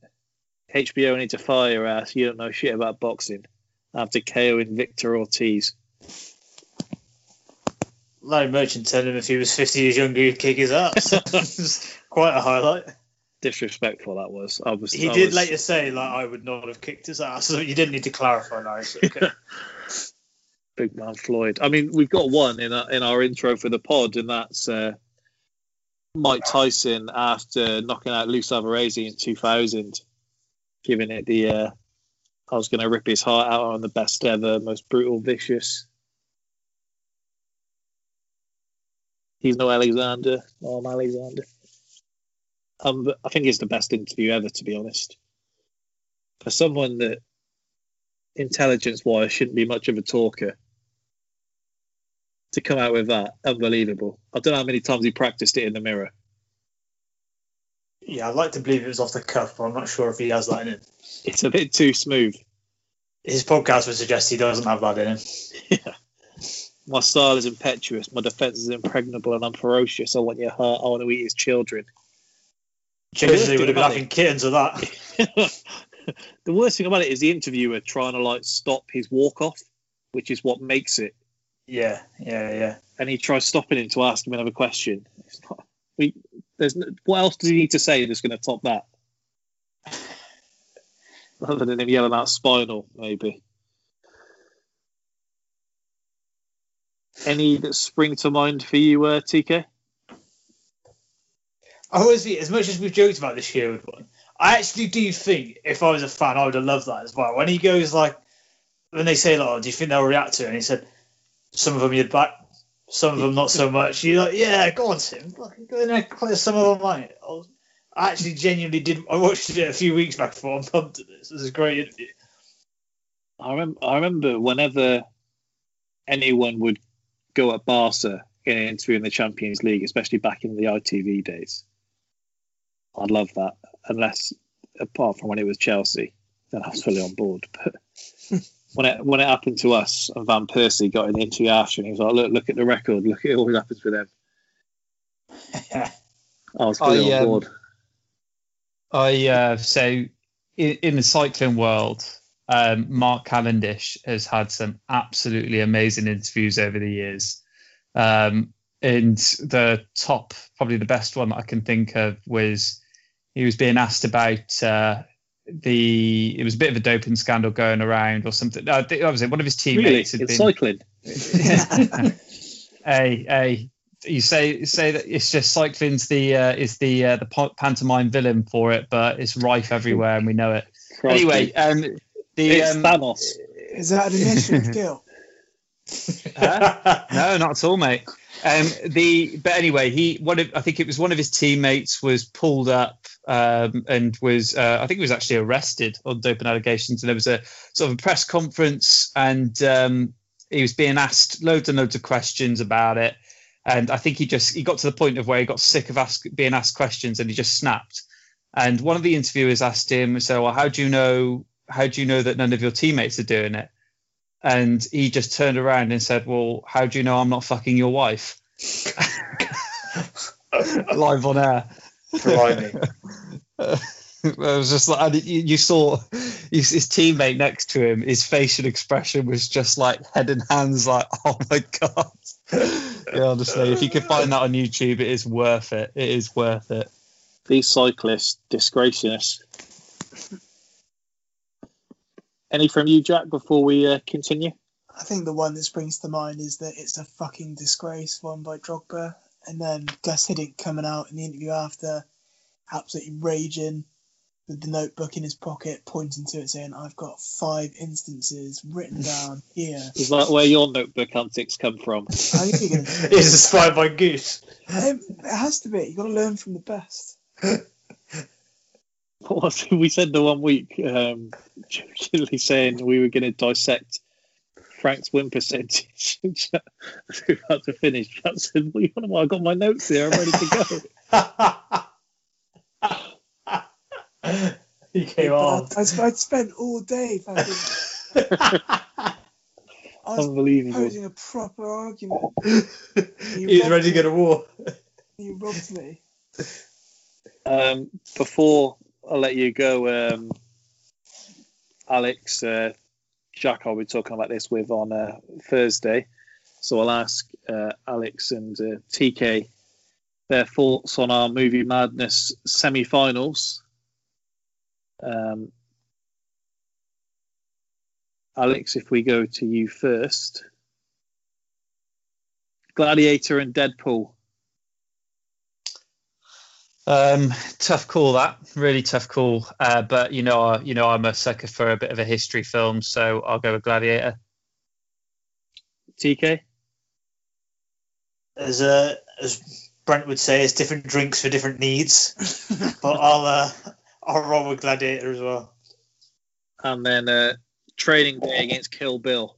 HBO need to fire your ass. You don't know shit about boxing. After KOing Victor Ortiz. Larry Merchant telling him if he was 50 years younger, he'd kick his ass. Quite a highlight. Disrespectful that was. I was He I did was- later say, like, I would not have kicked his ass. So you didn't need to clarify now. so okay. Big man Floyd. I mean, we've got one in our, in our intro for the pod, and that's uh, Mike Tyson after knocking out Luis Alvarez in 2000, giving it the uh, I was going to rip his heart out on the best ever, most brutal, vicious. He's no Alexander. No, I'm Alexander. Um, I think it's the best interview ever, to be honest. For someone that intelligence wise shouldn't be much of a talker to come out with that unbelievable. I don't know how many times he practiced it in the mirror. Yeah, I'd like to believe it was off the cuff, but I'm not sure if he has that in him. it's a bit too smooth. His podcast would suggest he doesn't have that in him. my style is impetuous. My defense is impregnable and i'm ferocious. I want your heart. I want to eat his children Changes, he would have been having kittens of that. the worst thing about it is the interviewer trying to like stop his walk off which is what makes it Yeah, yeah, yeah. and he tries stopping him to ask him another question not, we, there's no, what else does he need to say that's going to top that other than him yelling out spinal maybe any that spring to mind for you uh, tk I always as much as we've joked about the Shield one, I actually do think if I was a fan, I would have loved that as well. When he goes like, when they say like, oh, "Do you think they'll react to it?" and he said, "Some of them you'd back, some of them not so much." You're like, "Yeah, go on, Tim, some of them out." I actually genuinely did. I watched it a few weeks back before I'm pumped at this. This is a great interview. I remember, I remember whenever anyone would go at Barca in an interview in the Champions League, especially back in the ITV days. I'd love that, unless apart from when it was Chelsea, then I was fully on board. But when it when it happened to us and Van Persie got in the interview after, and he was like, "Look, look at the record. Look at what happens with them." I was fully I, on um, board. I uh, so in, in the cycling world, um, Mark Cavendish has had some absolutely amazing interviews over the years. Um, and the top, probably the best one that I can think of was he was being asked about uh, the. It was a bit of a doping scandal going around or something. I think that was it. One of his Really, teammates had in been cycling. hey, hey, you say say that it's just cycling's the uh, is the uh, the pantomime villain for it, but it's rife everywhere and we know it. Crikey. Anyway, um, the it's um, Uh, Thanos. Is that an admission of guilt? Huh? no, not at all, mate. Um, the but anyway, he one of I think it was one of his teammates was pulled up um, and was uh, I think he was actually arrested on doping allegations. And there was a sort of a press conference, and um, he was being asked loads and loads of questions about it. And I think he just he got to the point of where he got sick of ask, being asked questions, and he just snapped. And one of the interviewers asked him, "So, well, how do you know? How do you know that none of your teammates are doing it?" And he just turned around and said, "Well, how do you know I'm not fucking your wife?" Live on air. Blimey. it was just like and you, you saw his, his teammate next to him. His facial expression was just like head and hands, like oh my god. yeah, honestly, if you can find that on YouTube, it is worth it. It is worth it. These cyclists disgracing us. Any from you, Jack, before we uh, continue? I think the one that springs to mind is that it's a fucking disgrace won by Drogba. And then Gus Hiddink coming out in the interview after, absolutely raging with the notebook in his pocket, pointing to it, saying, I've got five instances written down here. Is that where your notebook antics come from? How are you gonna do it? It's inspired by Goose. Um, it has to be. You've got to learn from the best. What was? We said the one week, um, jokingly saying we were going to dissect Frank's win percentage. we were about to finish. Jack said, "What you want? Well, I've got my notes here. I'm ready to go." he came on. I, I'd spent all day fucking. I was Unbelievable. posing a proper argument. He was ready to go to war. You robbed me. Um, before I let you go, um, Alex, uh, Jack, I'll be talking about this with on uh, Thursday. So I'll ask uh, Alex and uh, TK their thoughts on our movie madness semi-finals. Um, Alex, if we go to you first, Gladiator and Deadpool. Um, tough call that, really tough call. Uh, but you know, I- you know, I'm a sucker for a bit of a history film, so I'll go with Gladiator. TK. As uh, as Brent would say, it's different drinks for different needs. but I'll uh, I'll roll with Gladiator as well. And then uh, Training Day against Kill Bill.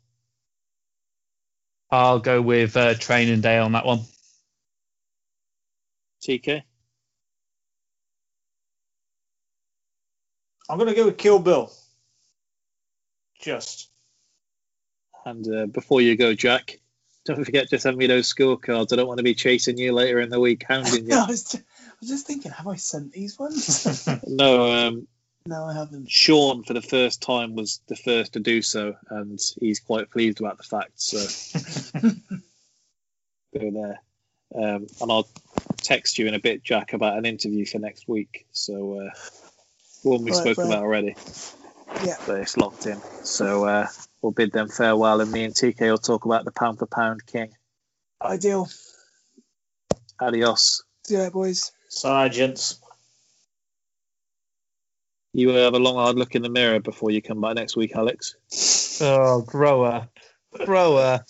I'll go with uh, Training Day on that one. TK. I'm gonna go with Kill Bill. Just. And uh, before you go, Jack, don't forget to send me those scorecards. I don't want to be chasing you later in the week, hounding you. I, was ju- I was just thinking, have I sent these ones? no, um, no, I haven't. Sean, for the first time, was the first to do so, and he's quite pleased about the fact. So, go there. Um, and I'll text you in a bit, Jack, about an interview for next week. So, uh, one we Right, spoke right. about already. Yeah. But it's locked in. So, uh, we'll bid them farewell, and me and TK will talk about the pound for pound king. Ideal. Adios. See you later, boys. Sergeants. You will have a long, hard look in the mirror before you come by next week, Alex. Oh, grow up, grow up.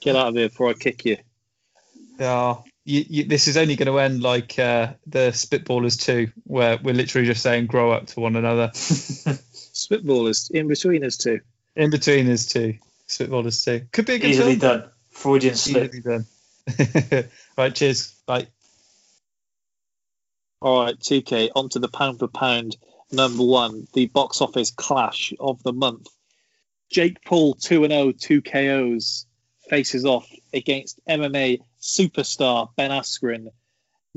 Get out of here before I kick you. Yeah, you, you, this is only going to end like uh, the Spitballers 2, where we're literally just saying grow up to one another. Spitballers in between us two. In between us two, Spitballers 2. Could be a good Easily film. done. Freudian slip. Easily done. right, cheers. Bye. All right, TK, on to the pound for pound number one, the box office clash of the month. Jake Paul 2 and 0, 2 KOs, faces off against MMA superstar Ben Askren.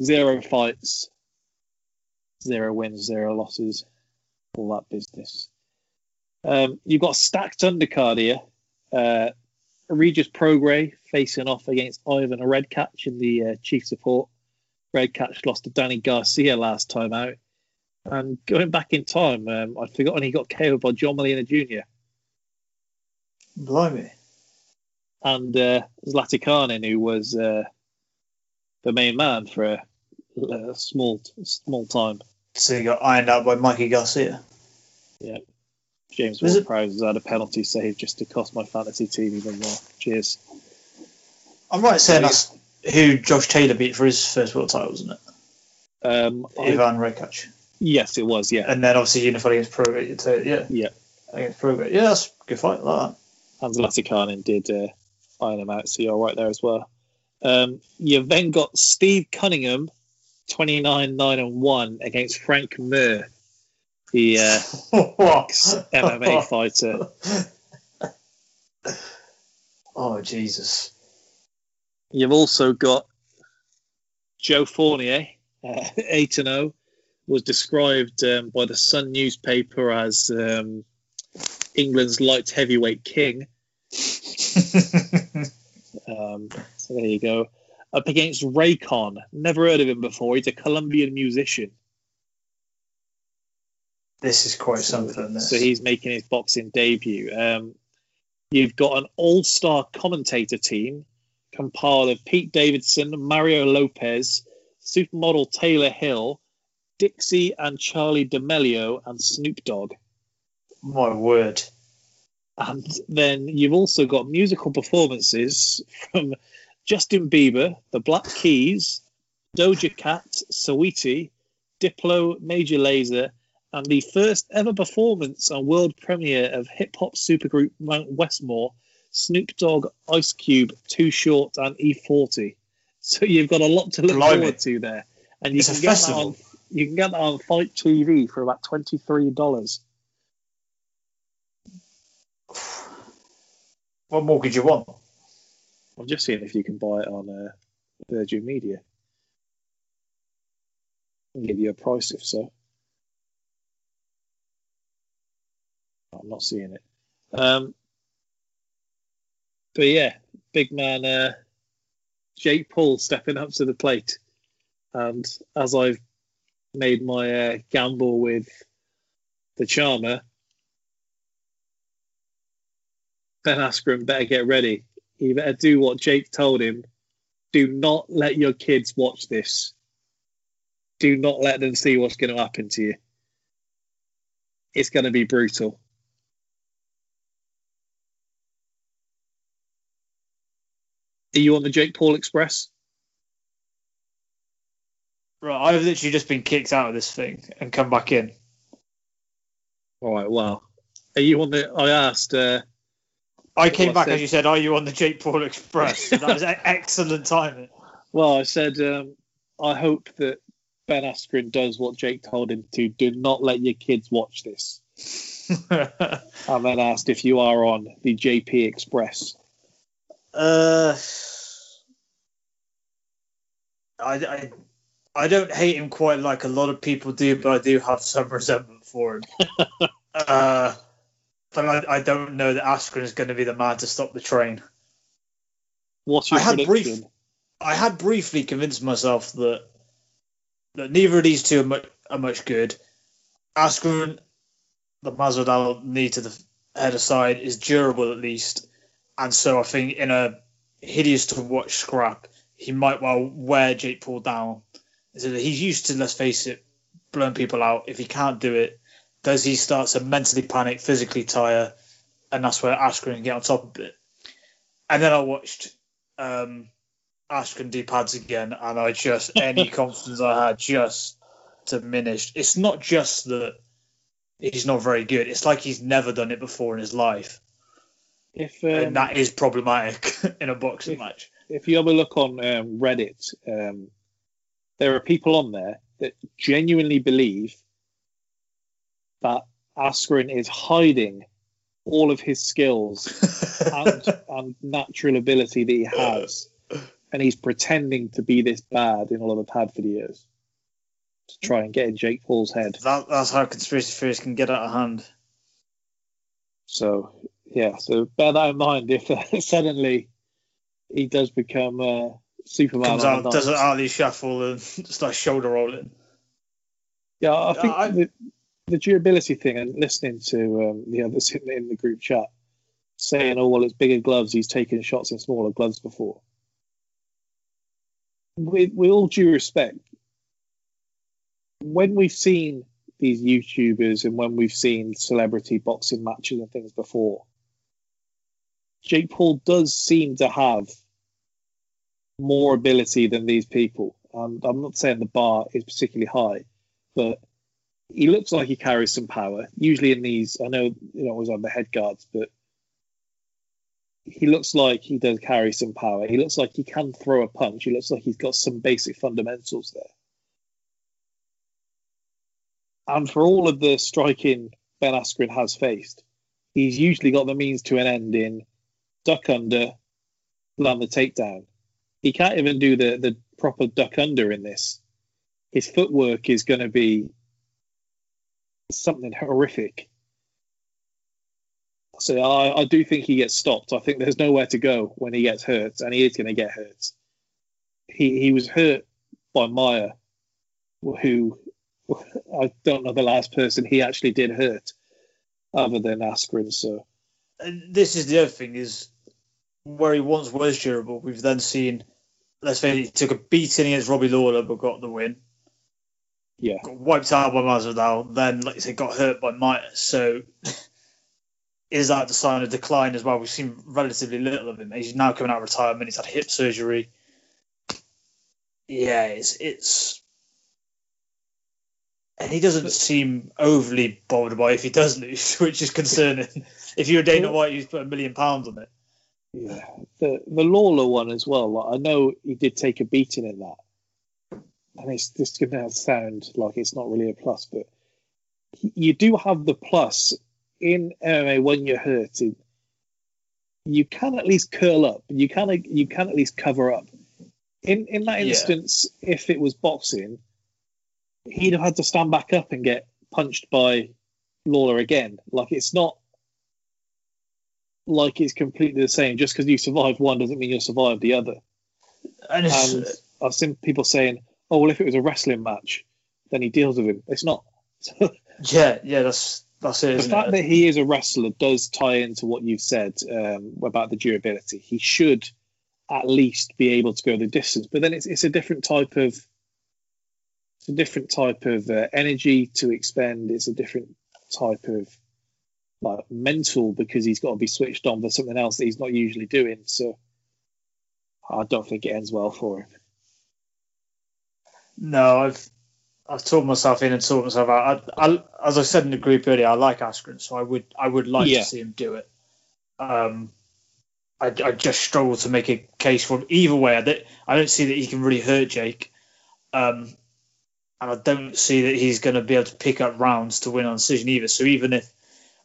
Zero fights, zero wins, zero losses, all that business. Um, you've got stacked undercard here. Uh, Regis Prograis facing off against Ivan Redcatch in the uh, chief support. Red Catch lost to Danny Garcia last time out. And going back in time, um, I'd forgotten he got KO'd by John Molina Jr. Blimey. And uh, Zlatikanen, who was uh, the main man for a, a small small time. So you got ironed out by Mikey Garcia. Yeah. James Was Ward Prowse has had a penalty save just to cost my fantasy team even more. Cheers. I'm right in saying that's who Josh Taylor beat for his first world title, wasn't it? Um, Ivan Rekac. yes, it was. Yeah, And then obviously unified against Prograde. Yeah, yeah. against Prograde. Yeah, that's a good fight. Like that. Hans Latikanen did uh, iron him out, so you're right there as well. Um, you've then got Steve Cunningham, 29 9 and 1 against Frank Mir, the uh, MMA fighter. Oh, Jesus. You've also got Joe Fournier, uh, 8 and 0, was described um, by the Sun newspaper as um, England's light heavyweight king. Um, so there you go. Up against Raycon. Never heard of him before. He's a Colombian musician. This is quite something. This. So he's making his boxing debut. Um, you've got an all-star commentator team compiled of Pete Davidson, Mario Lopez, supermodel Taylor Hill, Dixie and Charlie D'Amelio, and Snoop Dogg. My word. And then you've also got musical performances from Justin Bieber, the Black Keys, Doja Cat, Saweetie, Diplo, Major Lazer, and the first ever performance and world premiere of hip hop supergroup Mount Westmore, Snoop Dogg, Ice Cube, Too Short, and E40. So you've got a lot to look Blimey. forward to there, and you It's can get that on you can get that on Fight TV for about twenty three dollars. What more could you want? I'm just seeing if you can buy it on uh, Virgin Media. I'll give you a price if so. I'm not seeing it. Um, but yeah, big man uh, Jake Paul stepping up to the plate. And as I've made my uh, gamble with the Charmer, Ben Askren better get ready. He better do what Jake told him. Do not let your kids watch this. Do not let them see what's going to happen to you. It's going to be brutal. Are you on the Jake Paul Express? Right, I've literally just been kicked out of this thing and come back in. All right, well, are you on the? I asked. Uh, I came Well, I back said- and you said, "Are you on the Jake Paul Express?" that was excellent timing. well, I said um, I hope that Ben Askren does what Jake told him to. Do not let your kids watch this. And then asked if you are on the JP Express. uh, I, I, I don't hate him quite like a lot of people do, but I do have some resentment for him. uh, but I, I don't know that Askren is going to be the man to stop the train. What's your I had prediction? brief- I had briefly convinced myself that that neither of these two are much, are much good. Askren, the Masvidal knee to the head aside, is durable at least, and so I think in a hideous to watch scrap, he might well wear Jake Paul down. So he's used to, let's face it, blowing people out. If he can't do it, does he start to mentally panic, physically tire, and that's where Askren can get on top of it. And then I watched um, Askren do pads again, and I just any confidence I had just diminished. It's not just that he's not very good; it's like he's never done it before in his life, If um, and that is problematic in a boxing If- match. if you have a look on um, Reddit, um, there are people on there that genuinely believe that Askren is hiding all of his skills and, and natural ability that he has, and he's pretending to be this bad in all of the pad videos to try and get in Jake Paul's head. That, that's how conspiracy theories can get out of hand. So yeah, so bear that in mind if uh, suddenly he does become uh, Superman. Comes out, does an. Ali shuffle, and starts shoulder rolling. Yeah, I think I- the, the durability thing and listening to um, the others in, in the group chat saying, "Oh well, it's bigger gloves. He's taken shots in smaller gloves before." With, with all due respect, when we've seen these YouTubers and when we've seen celebrity boxing matches and things before, Jake Paul does seem to have more ability than these people, and I'm not saying the bar is particularly high, but he looks like he carries some power. Usually in these, I know you know always on the head guards, but he looks like he does carry some power. He looks like he can throw a punch. He looks like he's got some basic fundamentals there. And for all of the striking Ben Askren has faced, he's usually got the means to an end in duck under, land the takedown. He can't even do the, the proper duck under in this. His footwork is going to be something horrific. So I, I do think he gets stopped. I think there's nowhere to go when he gets hurt, and he is going to get hurt. He he was hurt by Maia, who I don't know the last person he actually did hurt, other than Askren. So this is the other thing is where he once was durable. We've then seen, let's face it, he took a beating against Robbie Lawler but got the win. Yeah, Got wiped out by Masvidal. Then, like you said, got hurt by Maia. So is that the sign of decline as well? We've seen relatively little of him. He's now coming out of retirement. He's had hip surgery. Yeah, it's it's. And he doesn't seem overly bothered by if he does lose, which is concerning. if you're Dana White, you'd put a million pounds on it. yeah. The the Lawler one as well. Like, I know he did take a beating in that, and it's just going to sound like it's not really a plus, but you do have the plus in MMA when you're hurting. You can at least curl up. You can you can at least cover up. In in that Yeah. instance, if it was boxing, he'd have had to stand back up and get punched by Lawler again. Like it's not like it's completely the same. Just because you survived one doesn't mean you'll survive the other. And And I've seen people saying, "Oh well, if it was a wrestling match, then he deals with him." It's not. yeah, yeah, that's that's it. the fact it? that he is a wrestler does tie into what you've said um, about the durability. He should at least be able to go the distance, but then it's it's a different type of it's a different type of uh, energy to expend. It's a different type of like mental because he's got to be switched on for something else that he's not usually doing. So I don't think it ends well for him. No, I've I've talked myself in and talked myself out. I, I, as I said in the group earlier, I like Askren, so I would I would like Yeah. to see him do it. Um, I, I just struggle to make a case for him either way. I don't, I don't see that he can really hurt Jake, um, and I don't see that he's going to be able to pick up rounds to win on decision either. So even if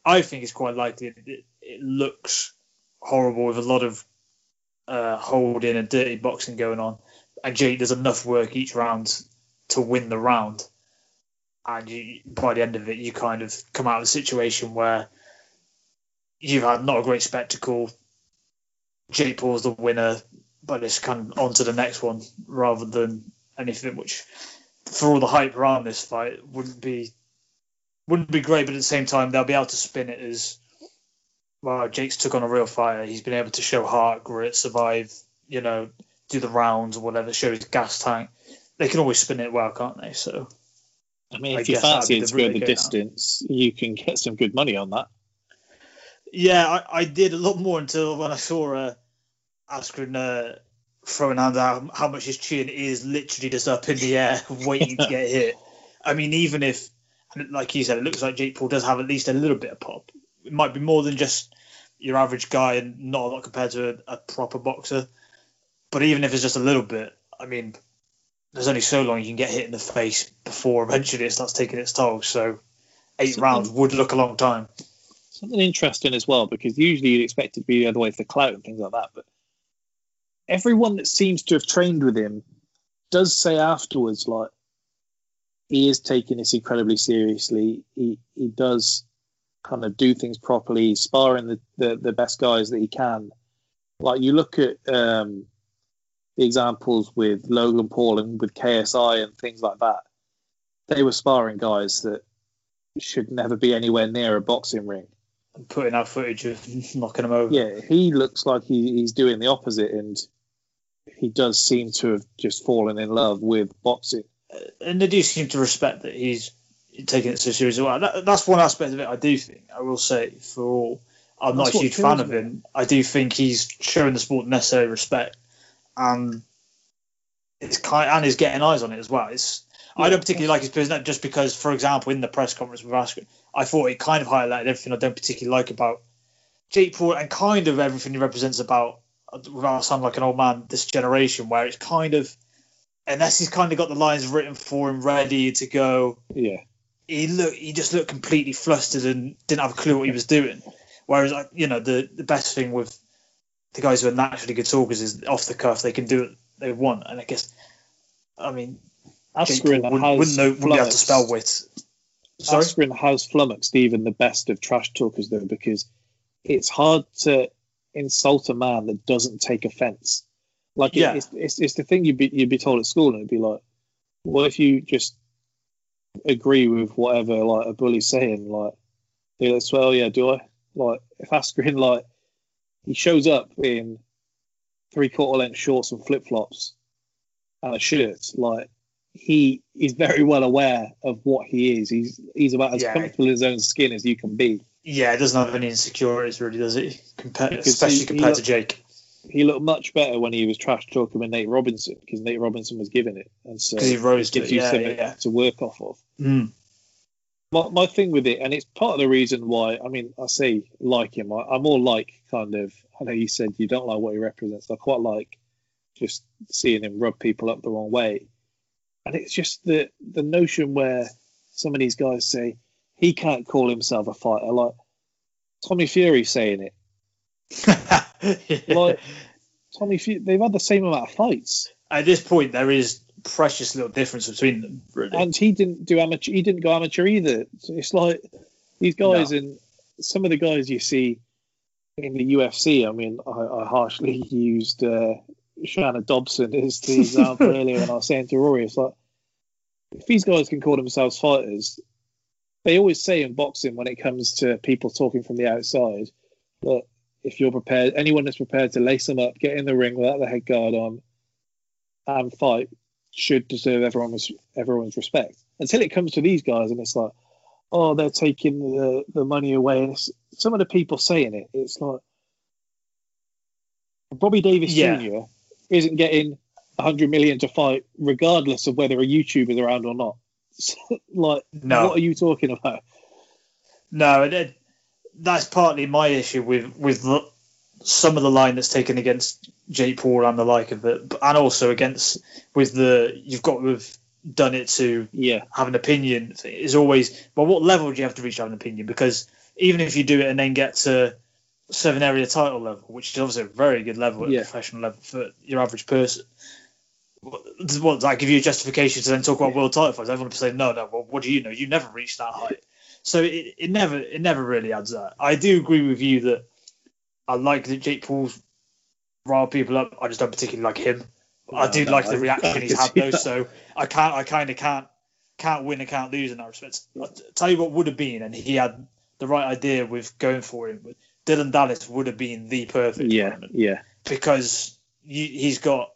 I think it's quite likely, it, it looks horrible with a lot of uh, holding and dirty boxing going on and Jake does enough work each round to win the round. And you, by the end of it, you kind of come out of a situation where you've had not a great spectacle. Jake Paul's the winner, but it's kind of on to the next one rather than anything which, for all the hype around this fight, wouldn't be wouldn't be great. But at the same time, they'll be able to spin it as well. Jake's took on a real fighter. He's been able to show heart, grit, survive. You know, do the rounds or whatever, show his gas tank. They can always spin it well, can't they? So I mean, I if you guess that'd fancy it to go the they go down. distance, you can get some good money on that. yeah, I, I did a lot more until when I saw uh, Askren uh, throwing hand out how much his chin is literally just up in the air, waiting to get hit. I mean, even if, like you said, it looks like Jake Paul does have at least a little bit of pop. It might be more than just your average guy and not a lot compared to a, a proper boxer. But even if it's just a little bit, I mean, there's only so long you can get hit in the face before eventually it starts taking its toll. So eight Something- rounds would look a long time. Something interesting as well, because usually you'd expect it to be the other way for clout and things like that. But everyone that seems to have trained with him does say afterwards, like, he is taking this incredibly seriously. He he does kind of do things properly, sparring the, the, the best guys that he can. Like you look at um, the examples with Logan Paul and with KSI and things like that. They were sparring guys that should never be anywhere near a boxing ring. And putting out footage of knocking them over. Yeah, he looks like he, he's doing the opposite, and he does seem to have just fallen in love with boxing. Uh, and they do seem to respect that he's taking it so seriously. Well, that, that's one aspect of it. I do think I will say for all. I'm That's not a huge fan of me. him. I do think he's showing the sport necessary respect, and it's kind and is getting eyes on it as well. It's I don't particularly like his personality just because, for example, in the press conference with Askren, I thought it kind of highlighted everything I don't particularly like about Jake Paul and kind of everything he represents about, without sounding like an old man, this generation, where it's kind of, unless he's kind of got the lines written for him ready to go, Yeah. he look he just looked completely flustered and didn't have a clue what he was doing. Whereas, you know, the the best thing with the guys who are naturally good talkers is off the cuff they can do what they want, and I guess, I mean, Askren wouldn't, wouldn't know wouldn't be able to spell wit. Sorry, Askren has flummoxed even the best of trash talkers though, because it's hard to insult a man that doesn't take offence. Like it- Yeah. it's, it's it's the thing you'd be you'd be told at school, and it'd be like, what if you just agree with whatever like a bully's saying? Like, that's well, yeah, do I? Like, if Askren like he shows up in three quarter length shorts and flip flops and a shirt, like he is very well aware of what he is. He's he's about as Yeah. comfortable in his own skin as you can be. yeah, it doesn't have any insecurities really, does it? Compared, especially he- compared he to Jake. He looked much better when he was trash talking with Nate Robinson because Nate Robinson was giving it, and so he rose it gives it, you yeah, something yeah. to work off of. Mm. My, my thing with it, and it's part of the reason why. I mean, I say like him. I, I'm more like kind of. I know you said you don't like what he represents. I quite like just seeing him rub people up the wrong way, and it's just the the notion where some of these guys say he can't call himself a fighter. Like Tommy Fury saying it. Like Tommy Fury, they've had the same amount of fights. At this point, there is precious little difference between them. Really. and he didn't do amateur. He didn't go amateur either. So it's like these guys and some of the guys you see in the UFC. I mean, I, I harshly used uh, Shanna Dobson as the example earlier when I was saying to Rory, it's like if these guys can call themselves fighters, they always say in boxing when it comes to people talking from the outside that if you're prepared, anyone that's prepared to lace them up, get in the ring without the head guard on, and fight should deserve everyone's everyone's respect. Until it comes to these guys, and it's like, oh, they're taking the, the money away, and it's, some of the people saying it, it's like Bobby Davis Yeah. Jr. isn't getting 100 million to fight, regardless of whether a YouTuber YouTuber's around or not. like, No. what are you talking about? No, it, that's partly my issue with with the, some of the line that's taken against Jake Paul and the like of it, and also against with the you've got to have done it to Yeah, have an opinion is always. But what level do you have to reach to have an opinion? Because even if you do it and then get to seven area title level, which is obviously a very good level at Yeah. professional level for your average person. What, does that give you a justification to then talk about world title fights? Everyone will say, no, no. Well, what do you know? You never reached that height. So it, it never it never really adds that. I do agree with you that I like that Jake Paul's rile people up. I just don't particularly like him. I No, do no, like I- the reaction I he's had though. that. So I can't I kind of can't can't win and can't lose in that respect. I'll tell you what would have been, and he had the right idea with going for him. But Dylan Dallas would have been the perfect yeah, yeah. because you, he's got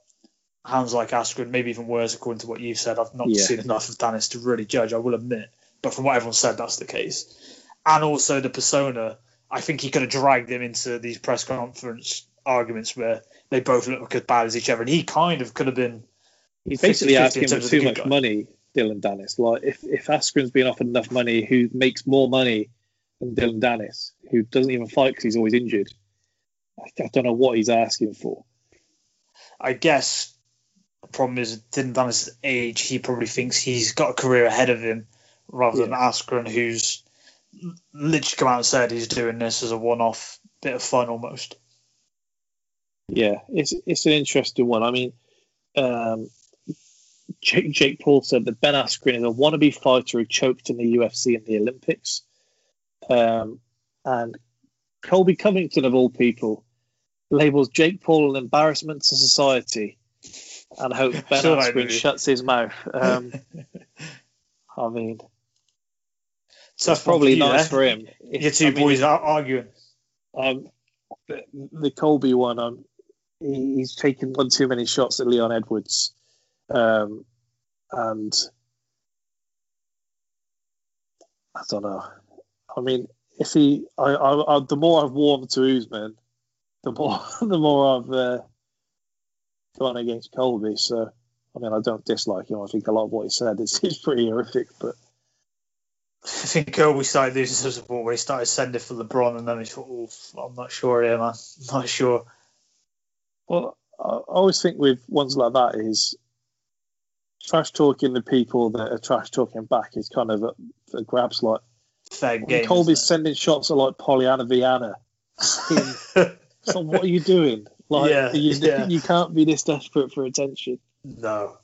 hands like Askren, maybe even worse according to what you've said. I've not Yeah. seen enough of Dallas to really judge. I will admit, but from what everyone said, that's the case. And also the persona. I think he could have dragged him into these press conference arguments where they both look as bad as each other, and he kind of could have been. He's basically 50-50 asking for terms of the too much guy. money, Dylan Dennis. Like if if Askren's been offered enough money, who makes more money than Dylan Dennis, who doesn't even fight because he's always injured? I, I don't know what he's asking for. I guess the problem is Dylan Dennis' age. He probably thinks he's got a career ahead of him, rather than Askren, who's literally come out and said he's doing this as a one-off bit of fun almost. Yeah, it's it's an interesting one. I mean, um, Jake, Jake Paul said that Ben Askren is a wannabe fighter who choked in the UFC and the Olympics. Um, and Colby Covington, of all people, labels Jake Paul an embarrassment to society and hopes Ben Sure Askren shuts his mouth. Um, I mean, Tough it's probably you, nice eh? for him. If- Your two I mean, boys are arguing. um, the, the Colby one, um, he, he's taken one too many shots at Leon Edwards, um, and I don't know. I mean, if he, I, I, I the more I've warmed to Usman, the more, the more I've uh, gone against Colby. So I mean, I don't dislike him. I think a lot of what he said is, is pretty horrific, but I think Kobe started losing some support when he started sending for LeBron, and then he thought, oh, I'm not sure here, man. I'm not sure. Well, I I always think with ones like that is trash talking the people that are trash talking back is kind of a, a grabs like Fair game. Colby's sending shots at like Pollyanna Viana. so what are you doing? Like Yeah, you, yeah. you can't be this desperate for attention. No.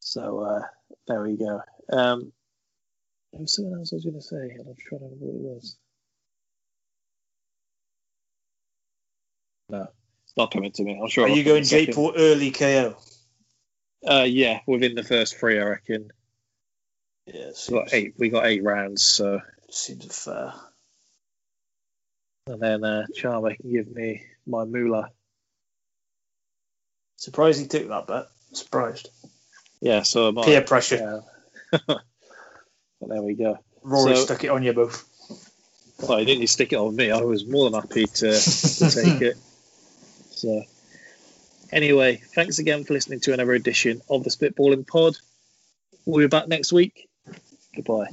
So uh, there we go. Um, there was something else I was going to say, and I'm trying to remember what it was. No, it's not coming to me. I'm sure. Are I'll you going a Jake second. Paul early KO? Uh, yeah, within the first three, I reckon. Yeah, We got eight. We got eight rounds, so Seems fair. and then uh, Charmer can give me my moolah. Surprised he took that bet. Surprised. Yeah, so am I. Peer pressure. But there we go. Rory So- stuck it on you both. Well, he didn't stick it on me. I was more than happy to, to take it. So, anyway, thanks again for listening to another edition of the Spitballing Pod. We'll be back next week. Goodbye.